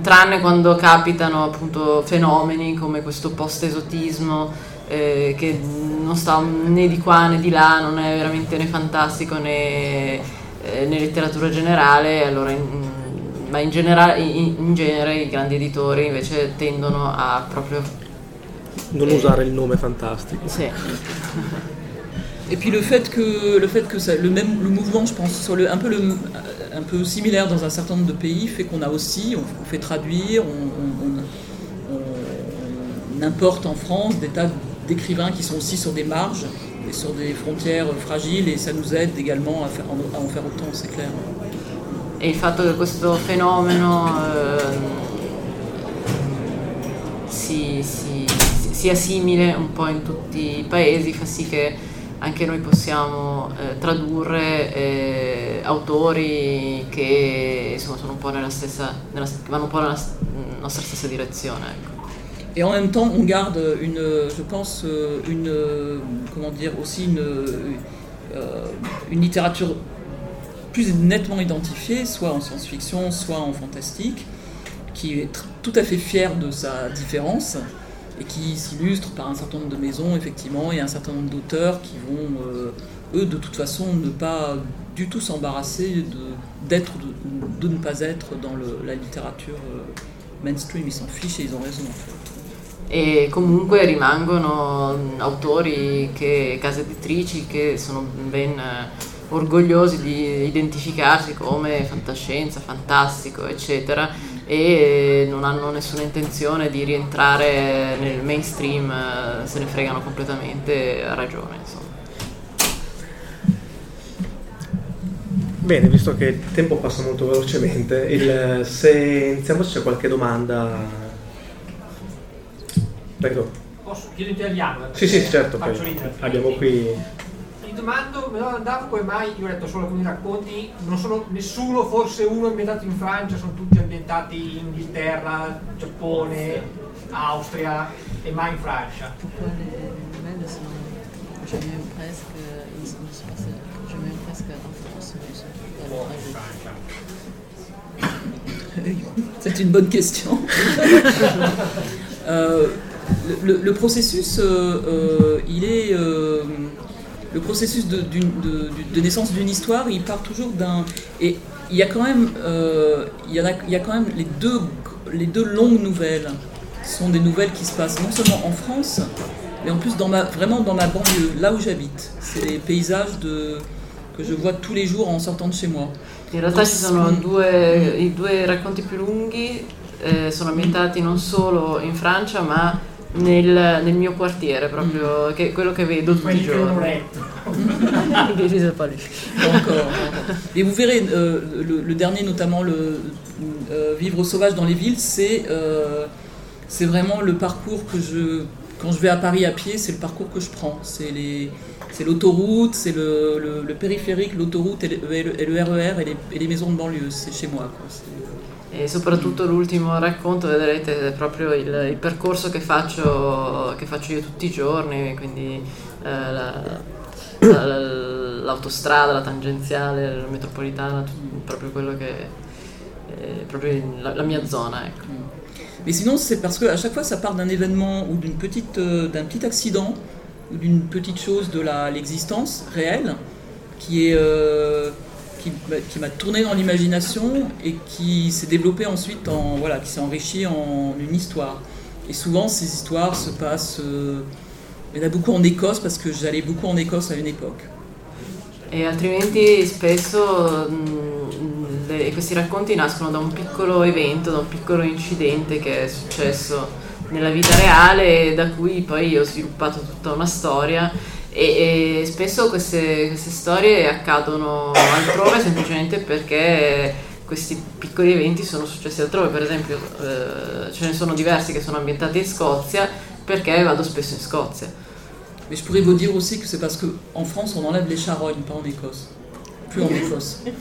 [SPEAKER 2] tranne quando capitano appunto fenomeni come questo post-esotismo eh, che non sta né di qua né di là, non è veramente né fantastico né, eh, né letteratura generale, allora in, ma in, generale, in, in genere i grandi editori invece tendono a proprio...
[SPEAKER 1] Non eh, usare il nome fantastico.
[SPEAKER 2] Sì. [laughs]
[SPEAKER 3] Et puis le fait que, le, fait que ça, le, même, le mouvement, je pense, soit le, un, peu le, un peu similaire dans un certain nombre de pays, fait qu'on a aussi, on, on fait traduire, on, on, on, importe en France des tas d'écrivains qui sont aussi sur des marges et sur des frontières fragiles, et ça nous aide également à, faire, à en faire autant, c'est clair.
[SPEAKER 2] E il fatto che questo fenomeno eh, si, si, sia simile un po' in tutti i paesi fa sì che anche noi possiamo eh, tradurre eh, autori che insomma, sono un po' nella stessa, nella, vanno un po' nella nostra stessa direzione. Ecco.
[SPEAKER 3] Et en même temps, on garde une, je pense, une, comment dire, aussi une, euh, une littérature plus nettement identifié, soit en science-fiction, soit en fantastique, qui est tout à fait fier de sa différence et qui s'illustre par un certain nombre de maisons, effectivement, et un certain nombre d'auteurs qui vont, euh, eux, de toute façon, ne pas du tout s'embarrasser d'être, de, de, ne pas être dans le, la littérature euh, mainstream. Ils s'en fichent et ils ont raison, en fait.
[SPEAKER 2] e comunque rimangono autori che case editrici che sono ben orgogliosi di identificarsi come fantascienza, fantastico, eccetera, e non hanno nessuna intenzione di rientrare nel mainstream, eh, se ne fregano completamente, a ragione. Insomma.
[SPEAKER 1] Bene, visto che il tempo passa molto velocemente, il, se iniziamo se c'è qualche domanda. Prego.
[SPEAKER 4] Posso? Chiedo in italiano.
[SPEAKER 1] Sì, sì, certo. Abbiamo qui
[SPEAKER 4] mi domando, me lo andavo come mai, io ho letto solo alcuni racconti, non sono nessuno, forse uno ambientato in Francia, sono tutti ambientati in Inghilterra, Giappone, Austria e mai in Francia. [laughs]
[SPEAKER 3] C'est une bonne question. [laughs] euh, le, le, processus, euh, euh, il est euh, le processus de, de, de, de naissance d'une histoire, il part toujours d'un. Et il y a quand même, euh, il, y a, il y a quand même les deux, les deux longues nouvelles sont des nouvelles qui se passent non seulement en France, mais en plus dans ma, vraiment dans ma banlieue, là où j'habite. C'est les paysages de, que je vois tous les jours en sortant de chez moi.
[SPEAKER 2] In realtà ci sono due, i due racconti più lunghi, eh, sono ambientati non solo in Francia ma nel, nel, mio quartiere, proprio mm. che quello che vedo tutti i giorni. [laughs]
[SPEAKER 3] Et vous verrez, euh, le, le, dernier, notamment le euh, Vivre sauvage dans les villes, c'est euh, c'est vraiment le parcours que je. Quand je vais à Paris à pied, c'est le parcours que je prends. C'est l'autoroute, c'est le, le, le, périphérique, l'autoroute et, et, le RER et les, et les, maisons de banlieue. C'est chez moi. Quoi.
[SPEAKER 2] E soprattutto l'ultimo racconto vedrete è proprio il, il percorso che faccio, che faccio, io tutti i giorni, quindi eh, la, la, l'autostrada, la tangenziale, la metropolitana, proprio quello che è proprio la, la mia zona. Ecco.
[SPEAKER 3] Mais sinon, c'est parce qu'à chaque fois, ça part d'un événement ou d'une petite, euh, d'un petit accident ou d'une petite chose de la, l'existence réelle qui est euh, qui, m'a tourné dans l'imagination et qui s'est développé ensuite en voilà, qui s'est enrichi en une histoire. Et souvent ces histoires se passent, euh, il y en a beaucoup en Écosse parce que j'allais beaucoup en Écosse à une époque.
[SPEAKER 2] Et altrimenti spesso mm, le, questi racconti nascono da un piccolo evento, da un piccolo incidente che è successo nella vita reale da cui poi ho sviluppato tutta una storia e, e spesso queste, queste, storie accadono altrove semplicemente perché questi piccoli eventi sono successi altrove, per esempio eh, ce ne sono diversi che sono ambientati in Scozia perché vado spesso in Scozia.
[SPEAKER 3] Mais je pourrais vous dire aussi que c'est parce qu'en France on enlève les charognes, pas en Écosse. Plus en Écosse. [laughs]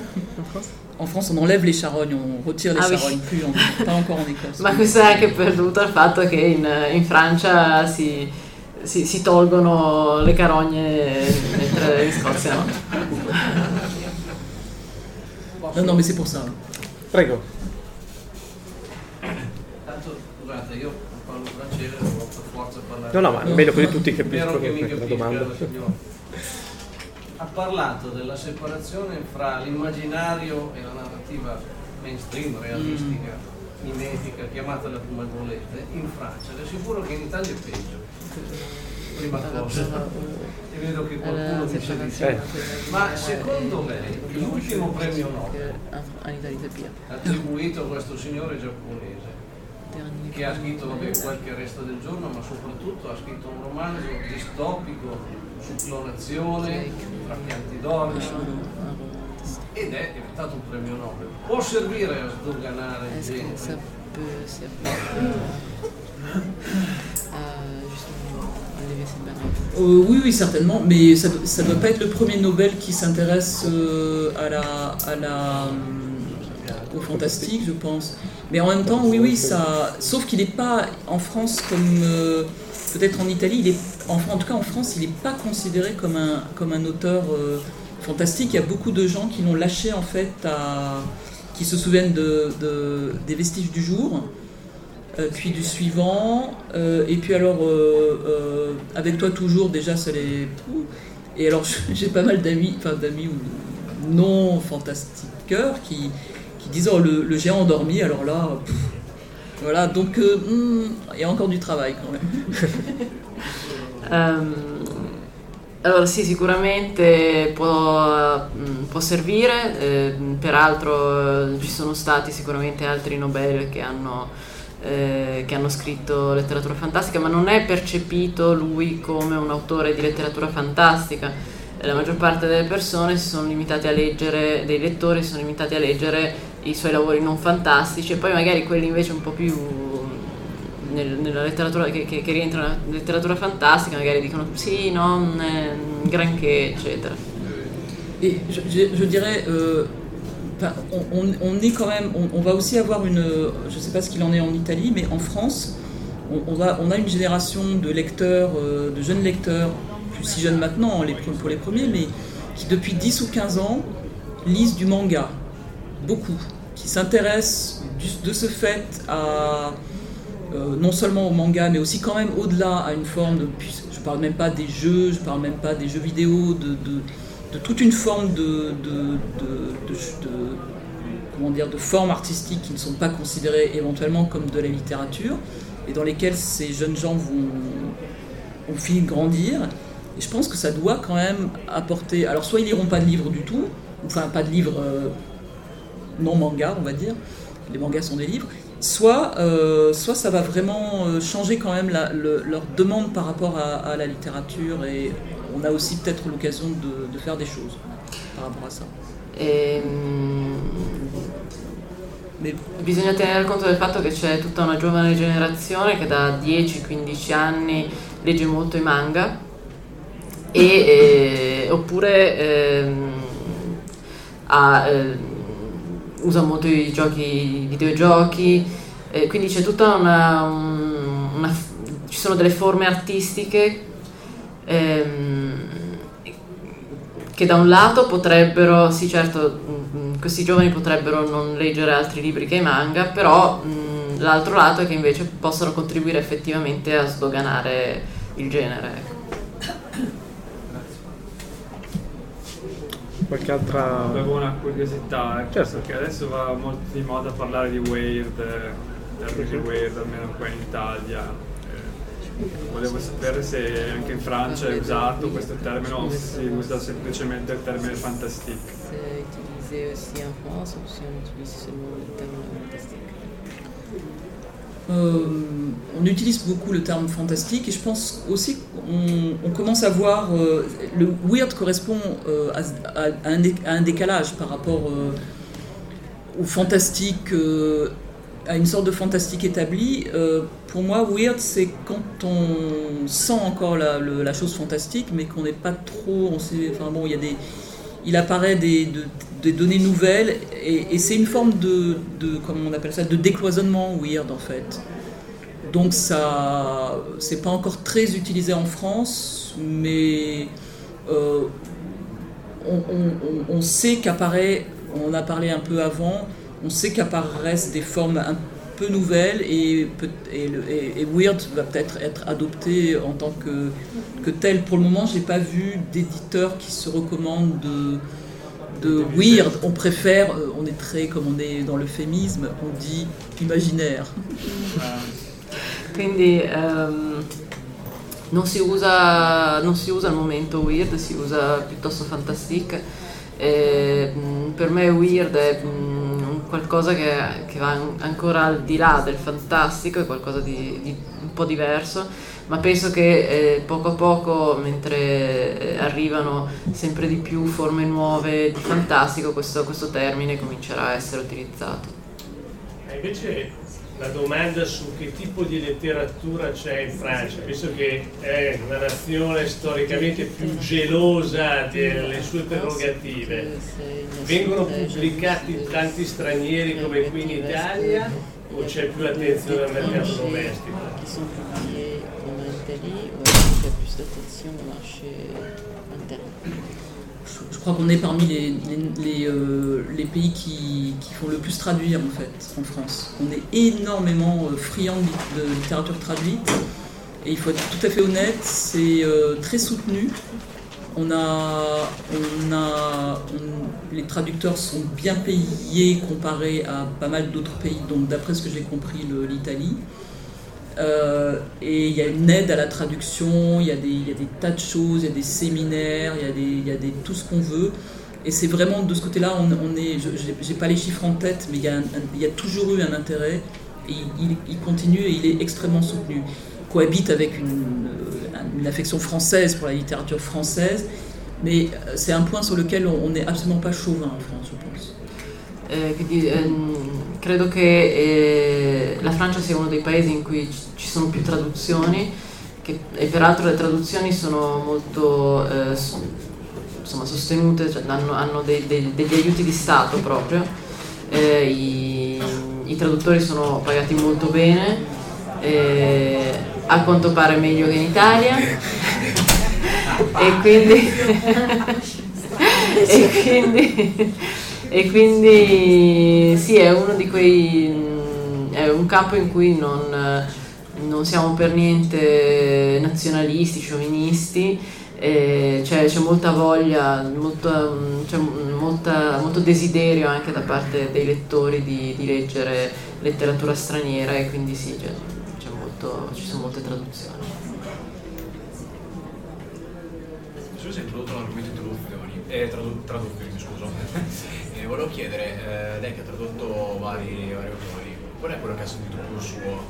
[SPEAKER 3] En France on enlève les charognes, on retire les ah charognes, oui. plus en, pas encore en Écosse. [laughs]
[SPEAKER 2] Ma questo è anche per dovuto al fatto che in, in Francia si, si, si, tolgono le carogne mentre in [laughs] Scozia no.
[SPEAKER 3] No, no, ma c'est pour ça.
[SPEAKER 1] Prego.
[SPEAKER 5] Tanto, scusate, io parlo francese, non ho per forza parlare.
[SPEAKER 1] No, no, ma è meglio così tutti
[SPEAKER 5] capiscono
[SPEAKER 1] che
[SPEAKER 5] mi la domanda. Ha parlato della separazione fra l'immaginario e la narrativa mainstream, realistica, mm. mimetica, chiamatela come volete, in Francia. Le assicuro che in Italia è peggio prima cosa. e vedo che qualcuno dice di sì. Ma secondo lei l'ultimo premio Nobel attribuito a questo signore giapponese che ha scritto vabbè, qualche resto del giorno ma soprattutto ha scritto un romanzo distopico su clonazione, tra pianti d'oro ed è diventato un premio Nobel. Può servire a sdoganare il genere? [clears throat]
[SPEAKER 3] Euh, oui, oui, certainement, mais ça ne doit pas être le premier Nobel qui s'intéresse euh, à la, euh, au fantastique, je pense. Mais en même temps, oui, oui, ça. Sauf qu'il n'est pas en France comme peut-être en Italie. Il est, en, tout cas, en France, il n'est pas considéré comme un, auteur fantastique. Il y a beaucoup de gens qui l'ont lâché en fait, qui se souviennent de, de, des vestiges du jour. Euh, puis du suivant, euh, et puis alors euh, avec toi toujours déjà ça les et alors [laughs] j'ai pas mal d'amis, enfin d'amis ou non fantastiqueurs qui, qui disent oh le, géant endormi, alors là voilà donc hmm, il y a encore du travail quand même. [laughs]
[SPEAKER 2] allora sì, sicuramente può, mm, può servire, eh, peraltro ci sono stati sicuramente altri Nobel che hanno eh, che hanno scritto letteratura fantastica, ma non è percepito lui come un autore di letteratura fantastica. La maggior parte delle persone si sono limitate a leggere, dei lettori si sono limitati a leggere i suoi lavori non fantastici e poi magari quelli invece un po' più nel, nella letteratura che, che, che rientrano nella letteratura fantastica magari dicono sì, non granché, eccetera.
[SPEAKER 3] E je, je dirais euh, on, est quand même, on, va aussi avoir une, je ne sais pas ce qu'il en est en Italie, mais en France, on, a une génération de lecteurs, euh, de jeunes lecteurs, plus si jeunes maintenant les, pour les premiers, mais qui depuis 10 ou 15 ans lisent du manga, beaucoup, qui s'intéressent de ce fait à euh, non seulement au manga, mais aussi quand même au-delà à une forme de, je parle même pas des jeux, je parle même pas des jeux vidéo, de toute une forme de, comment dire, de formes artistiques qui ne sont pas considérées éventuellement comme de la littérature et dans lesquelles ces jeunes gens vont, vont finir de grandir. Et je pense que ça doit quand même apporter. Alors, soit ils liront pas de livres du tout, enfin, pas de livres euh, non manga, on va dire. Les mangas sont des livres. Soit, euh, soit ça va vraiment euh, changer quand même leur demande par rapport à, à la littérature et on a aussi peut-être l'occasion de, de, faire des choses par rapport à ça.
[SPEAKER 2] E, bisogna tenere conto del fatto che c'è tutta una giovane generazione che da 10-15 anni legge molto i manga e, e, oppure eh, ha, eh, usa molto i giochi, i videogiochi, eh, quindi c'è tutta una, una, ci sono delle forme artistiche ehm, che da un lato potrebbero, sì certo, mh, mm, questi giovani potrebbero non leggere altri libri che i manga, però mh, mm, l'altro lato è che invece possono contribuire effettivamente a sdoganare il genere. Ecco.
[SPEAKER 1] Qualche altra...
[SPEAKER 6] Avevo una curiosità, certo. perché adesso va molto di moda parlare di weird, termini weird, almeno qua in Italia Volevo sapere se anche in Francia è usato questo termine o si usa semplicemente il termine fantastique.
[SPEAKER 2] utilisé aussi en France ou si on utilise seulement le terme fantastique
[SPEAKER 3] euh, on utilise beaucoup le terme fantastique et je pense aussi qu'on on commence à voir euh, le weird correspond euh, à, un, à, un, décalage par rapport au fantastique, à une sorte de fantastique établi. pour moi, weird, c'est quand on sent encore la, chose fantastique, mais qu'on n'est pas trop. On enfin bon, il apparaît des, données nouvelles et, c'est une forme de, de, on appelle ça, de décloisonnement weird en fait. Donc ça, c'est pas encore très utilisé en France, mais euh, on, sait qu'apparaît, on a parlé un peu avant, on sait qu'apparaissent des formes un peu nouvelles et, et, Weird va peut-être être adopté en tant que, que tel. Pour le moment, j'ai pas vu d'éditeur qui se recommande de de weird, on préfère, euh, on est très, comme on est dans l'euphémisme, on dit imaginaire. [laughs]
[SPEAKER 2] Quindi um, non, si usa, non si usa al momento weird, si usa piuttosto fantastic. E, per me weird è mh, qualcosa che, che, va ancora al di là del fantastico, è qualcosa di, di un po' diverso ma penso che eh, poco a poco, mentre eh, arrivano sempre di più forme nuove di fantastico, questo, questo termine comincerà a essere utilizzato.
[SPEAKER 7] E invece la domanda su che tipo di letteratura c'è in Francia, visto che è una nazione storicamente più gelosa delle sue prerogative, vengono pubblicati tanti stranieri come qui in Italia o c'è più attenzione al mercato domestico?
[SPEAKER 3] Je crois qu'on est parmi les, euh, pays qui, font le plus traduire en fait en France. On est énormément euh, friand de, littérature traduite et il faut être tout à fait honnête, c'est euh, très soutenu. On a, on a les traducteurs sont bien payés comparé à pas mal d'autres pays, donc d'après ce que j'ai compris, l'Italie. Euh, et il y a une aide à la traduction, il y, a des, tas de choses, il y a des séminaires, il y a, tout ce qu'on veut. Et c'est vraiment de ce côté-là, on, on, est, je n'ai pas les chiffres en tête, mais il y, a toujours eu un intérêt et il, continue et il est extrêmement soutenu. Il cohabite avec une, euh, une, affection française pour la littérature française, mais euh, c'est un point sur lequel on n'est absolument pas chauvin en France, je pense.
[SPEAKER 2] Ehm, credo che eh, la Francia sia uno dei paesi in cui ci sono più traduzioni che, e peraltro le traduzioni sono molto eh, insomma, sostenute, cioè hanno, hanno dei, dei, degli aiuti di Stato proprio, eh, i, i, traduttori sono pagati molto bene, eh, a quanto pare meglio che in Italia. [laughs] E quindi, [laughs] e quindi e quindi sì, è uno di quei. Mm, è un campo in cui non, non siamo per niente nazionalisti, sciovinisti. C'è, c'è, molta voglia, molta, c'è molta, molto desiderio anche da parte dei lettori di, di leggere letteratura straniera e quindi sì, c'è molto, ci sono molte traduzioni.
[SPEAKER 8] Scusa, hai introdotto l'argomento traduzioni, eh, tradu- traduzioni, scusa. Volevo chiedere, eh, lei che ha tradotto vari, vari autori, qual è quello che ha sentito più suo?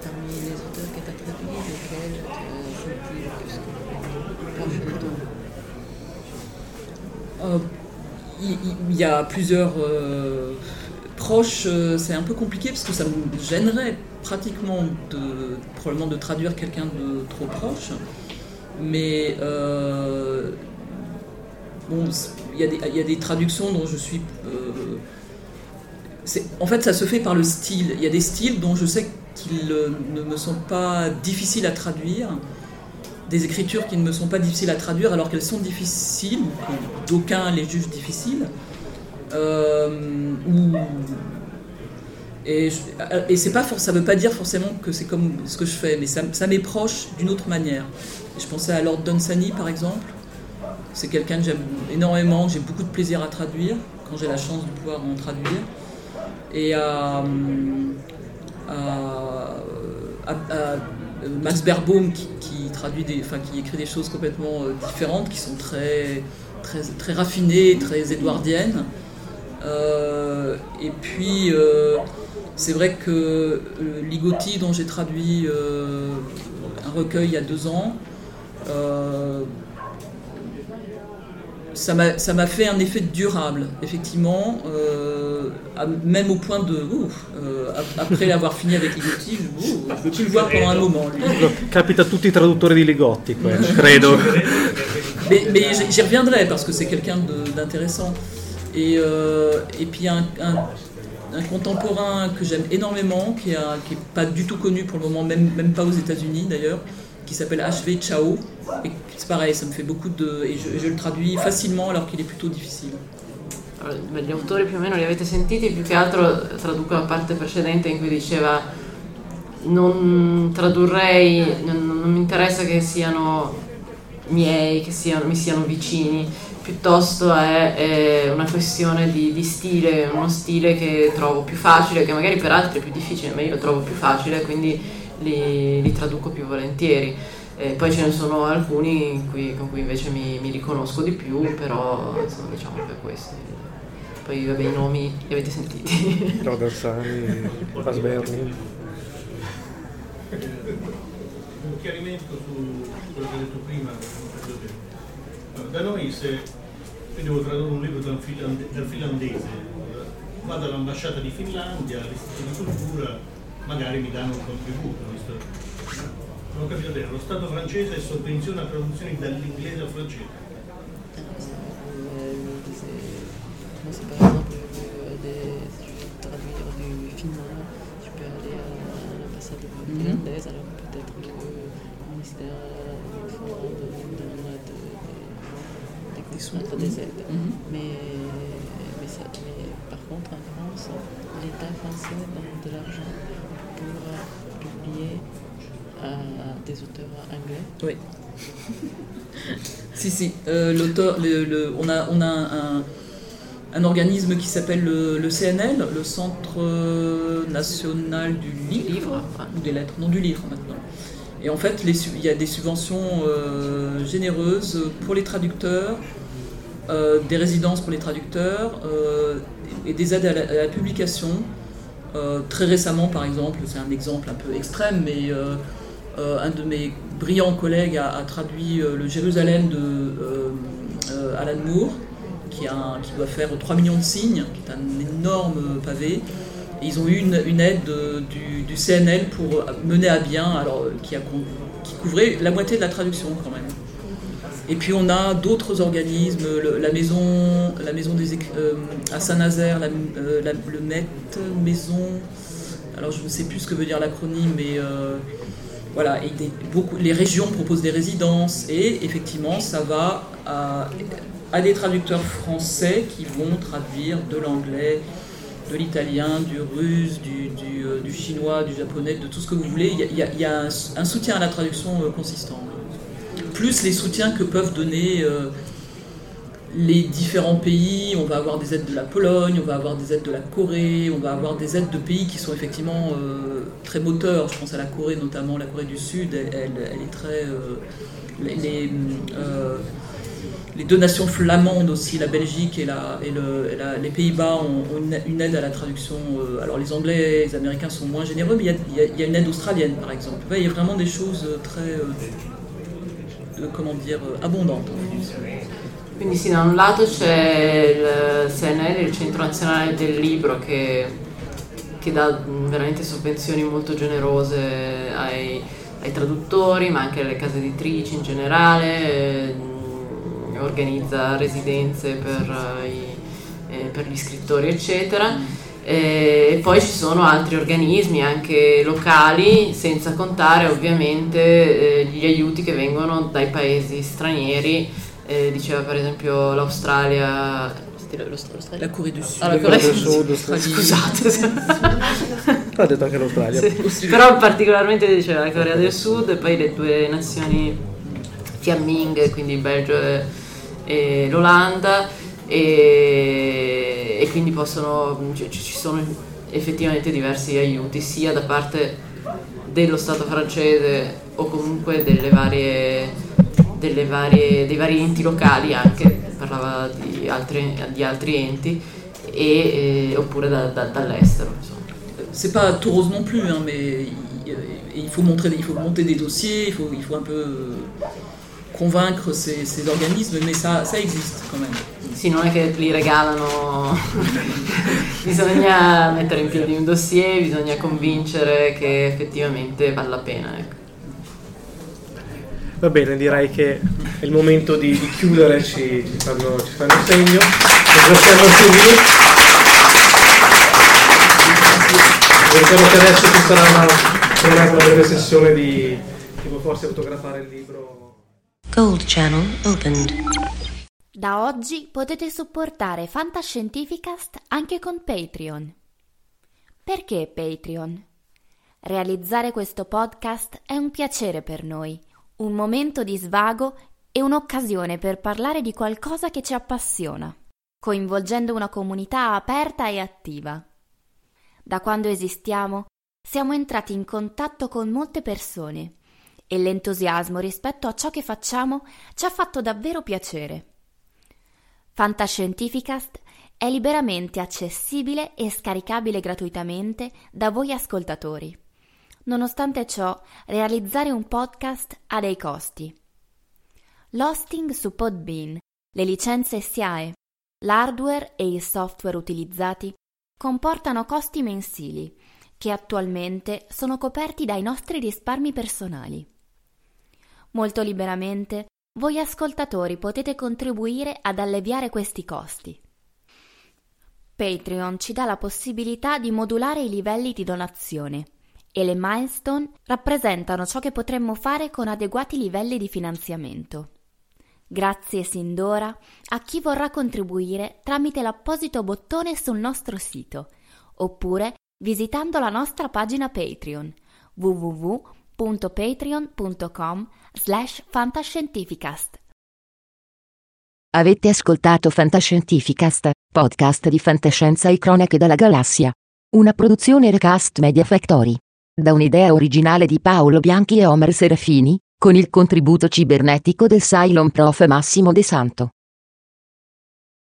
[SPEAKER 2] Parmi les auteurs que tu as traduits, lequel as senti le plus
[SPEAKER 3] euh, il, y a plusieurs euh, proches, euh, c'est un peu compliqué parce que ça me gênerait pratiquement de, probablement de traduire quelqu'un de trop proche. Mais euh, bon, il y, a des traductions dont je suis. Euh, en fait, ça se fait par le style. Il y a des styles dont je sais qu'ils euh, ne me sont pas difficiles à traduire, des écritures qui ne me sont pas difficiles à traduire alors qu'elles sont difficiles, d'aucuns les jugent difficiles. Euh, et, et c'est pas ça veut pas dire forcément que c'est comme ce que je fais, mais ça, ça m'est proche d'une autre manière. Je pensais à Lord Dunsany par exemple, c'est quelqu'un que j'aime énormément, j'ai beaucoup de plaisir à traduire, quand j'ai la chance de pouvoir en traduire. Et à, Max Berbaum qui, traduit qui écrit des choses complètement euh, différentes, qui sont très, très, raffinées, très édouardiennes. Euh, et puis, euh, c'est vrai que euh, Ligotti, dont j'ai traduit euh, un recueil il y a deux ans, euh, ça m'a ça m'a fait un effet durable, effectivement, euh, à- même au point de... ouf, euh, ap- après l'avoir fini avec Ligotti, je ne veux plus le voir pendant un moment. lui.
[SPEAKER 1] Capita a tutti i traduttori di Ligotti, [laughs] quello, credo.
[SPEAKER 3] Mais, mais j'y- reviendrai parce que c'est quelqu'un de- d'intéressant. Et, euh, et puis un, un- un contemporain que j'aime énormément, qui n'est pas du tout connu pour le moment, même, même pas aux États-Unis d'ailleurs, qui s'appelle H.V. Chao. Et c'est pareil, ça me fait beaucoup de. Et je, je le traduis facilement alors qu'il est plutôt difficile.
[SPEAKER 2] Beh, Gli autori più o meno li avete sentiti, più che altro traduco la parte precedente in cui diceva non tradurrei, non, non mi interessa che siano miei, che siano, mi siano vicini, piuttosto è, è una questione di, di stile, uno stile che trovo più facile, che magari per altri è più difficile, ma io lo trovo più facile, quindi li, li traduco più volentieri. Eh, poi ce ne sono alcuni in cui- con cui invece mi, mi riconosco di più, però insomma, diciamo che questi. Poi vabbè i nomi li avete sentiti. [laughs]
[SPEAKER 1] Rodersani, Asberni.
[SPEAKER 9] Un chiarimento su quello che hai detto prima. Da noi se io devo tradurre un libro dal, finlande- dal finlandese, vado all'ambasciata di Finlandia, all'istituto di cultura, magari mi danno un contributo. visto- Non ho capito bene, lo Stato francese sovvenziona traduzioni dall'inglese al francese.
[SPEAKER 2] Finlandaise, alors peut-être que le ministère me donnera de, de, des contrats, des aides.
[SPEAKER 3] Mhm.
[SPEAKER 2] mais, mais, ça, mais par contre, en France, l'État français donne de l'argent pour euh, publier à des auteurs anglais.
[SPEAKER 3] Oui. [laughs] si, si. euh, l'auteur, le- le- on a, on a un, un organisme qui s'appelle le, le CNL, le Centre euh, national du livre, ou des lettres, non du livre maintenant. Et en fait, les il y a des subventions euh, généreuses pour les traducteurs, euh, des résidences pour les traducteurs euh, et des aides à la, à la publication. Euh, très récemment, par exemple, c'est un exemple un peu extrême, mais euh, euh, un de mes brillants collègues a, traduit le Jérusalem de Alan Moore, qui, doit faire 3 millions de signes, qui est un énorme pavé. Ils ont eu une, aide du, CNL pour mener à bien, alors, qui couvrait la moitié de la traduction quand même. Et puis on a d'autres organismes, la maison, la maison des euh, à Saint-Nazaire, euh, le MET maison. Alors je ne sais plus ce que veut dire l'acronyme, mais euh, voilà. Et beaucoup, les régions proposent des résidences et effectivement ça va à, des traducteurs français qui vont traduire de l'anglais, de l'italien, du russe, du, du, chinois, du japonais, de tout ce que vous voulez. Il y a, un, soutien à la traduction consistant plus les soutiens que peuvent donner euh, les différents pays. On va avoir des aides de la Pologne, on va avoir des aides de la Corée, on va avoir des aides de pays qui sont effectivement euh, très moteurs. Je pense à la Corée notamment, la Corée du Sud, elle, est très... euh, les, deux nations flamandes aussi, la Belgique et, les Pays-Bas ont, une, aide à la traduction. alors les Anglais les Américains sont moins généreux, mais il y a, une aide australienne par exemple. Il y a vraiment des choses très... euh, comment dire, euh, abondantes.
[SPEAKER 2] Quindi sì, da un lato c'è il CNL, il Centro Nazionale del Libro, che, che dà mh, veramente sovvenzioni molto generose ai, ai traduttori, ma anche alle case editrici in generale, eh, organizza residenze per, eh, i- eh, per gli scrittori, eccetera. Eh, E poi ci sono altri organismi anche locali, senza contare ovviamente eh, gli aiuti che vengono dai paesi stranieri. Eh, diceva per esempio l'Australia. l'Australia?
[SPEAKER 3] La Corée du Sud.
[SPEAKER 2] Ah, la Corea del
[SPEAKER 1] Sud,
[SPEAKER 2] Sud. Scusate. [laughs]
[SPEAKER 1] Ha detto anche l'Australia.
[SPEAKER 2] Sì, però particolarmente diceva la Corea del Sud e poi le due nazioni fiamminghe, quindi il Belgio e, e l'Olanda e, e quindi possono, ci, ci sono effettivamente diversi aiuti sia da parte dello Stato francese o comunque delle varie, delle varie- dei vari enti locali anche, parlava di altri, di altri enti e, e, oppure da, da, dall'estero.
[SPEAKER 3] C'est pas tout rose non plus, hein, mais il, il, faut montrer, il faut monter des dossiers, il faut, il faut un peu convaincre ces, ces organismes, mais ça, ça existe quand même.
[SPEAKER 2] Sì, non è che li regalano, [laughs] bisogna mettere in piedi un dossier, bisogna convincere che effettivamente vale la pena. Ecco.
[SPEAKER 1] Va bene, direi che è il momento di, di chiudere, ci, ci, fanno, ci fanno segno. Ringraziamo Silvio. Ricordo che adesso ci sarà una, una breve sessione di tipo forse fotografare il libro.
[SPEAKER 10] Gold Channel opened.
[SPEAKER 11] Da oggi potete supportare Fantascientificast anche con Patreon. Perché Patreon? Realizzare questo podcast è un piacere per noi, un momento di svago e un'occasione per parlare di qualcosa che ci appassiona, coinvolgendo una comunità aperta e attiva. Da quando esistiamo siamo entrati in contatto con molte persone e l'entusiasmo rispetto a ciò che facciamo ci ha fatto davvero piacere. Fantascientificast è liberamente accessibile e scaricabile gratuitamente da voi ascoltatori. Nonostante ciò, realizzare un podcast ha dei costi. L'hosting su Podbean, le licenze SIAE, l'hardware e il software utilizzati comportano costi mensili che attualmente sono coperti dai nostri risparmi personali. Molto liberamente voi ascoltatori potete contribuire ad alleviare questi costi. Patreon ci dà la possibilità di modulare i livelli di donazione e le milestone rappresentano ciò che potremmo fare con adeguati livelli di finanziamento. Grazie sin d'ora a chi vorrà contribuire tramite l'apposito bottone sul nostro sito oppure visitando la nostra pagina Patreon www.patreon.com slash fantascientificast.
[SPEAKER 10] Avete ascoltato Fantascientificast, podcast di fantascienza e cronache dalla galassia. Una produzione Recast Media Factory. Da un'idea originale di Paolo Bianchi e Omer Serafini, con il contributo cibernetico del Cylon Prof Massimo De Santo.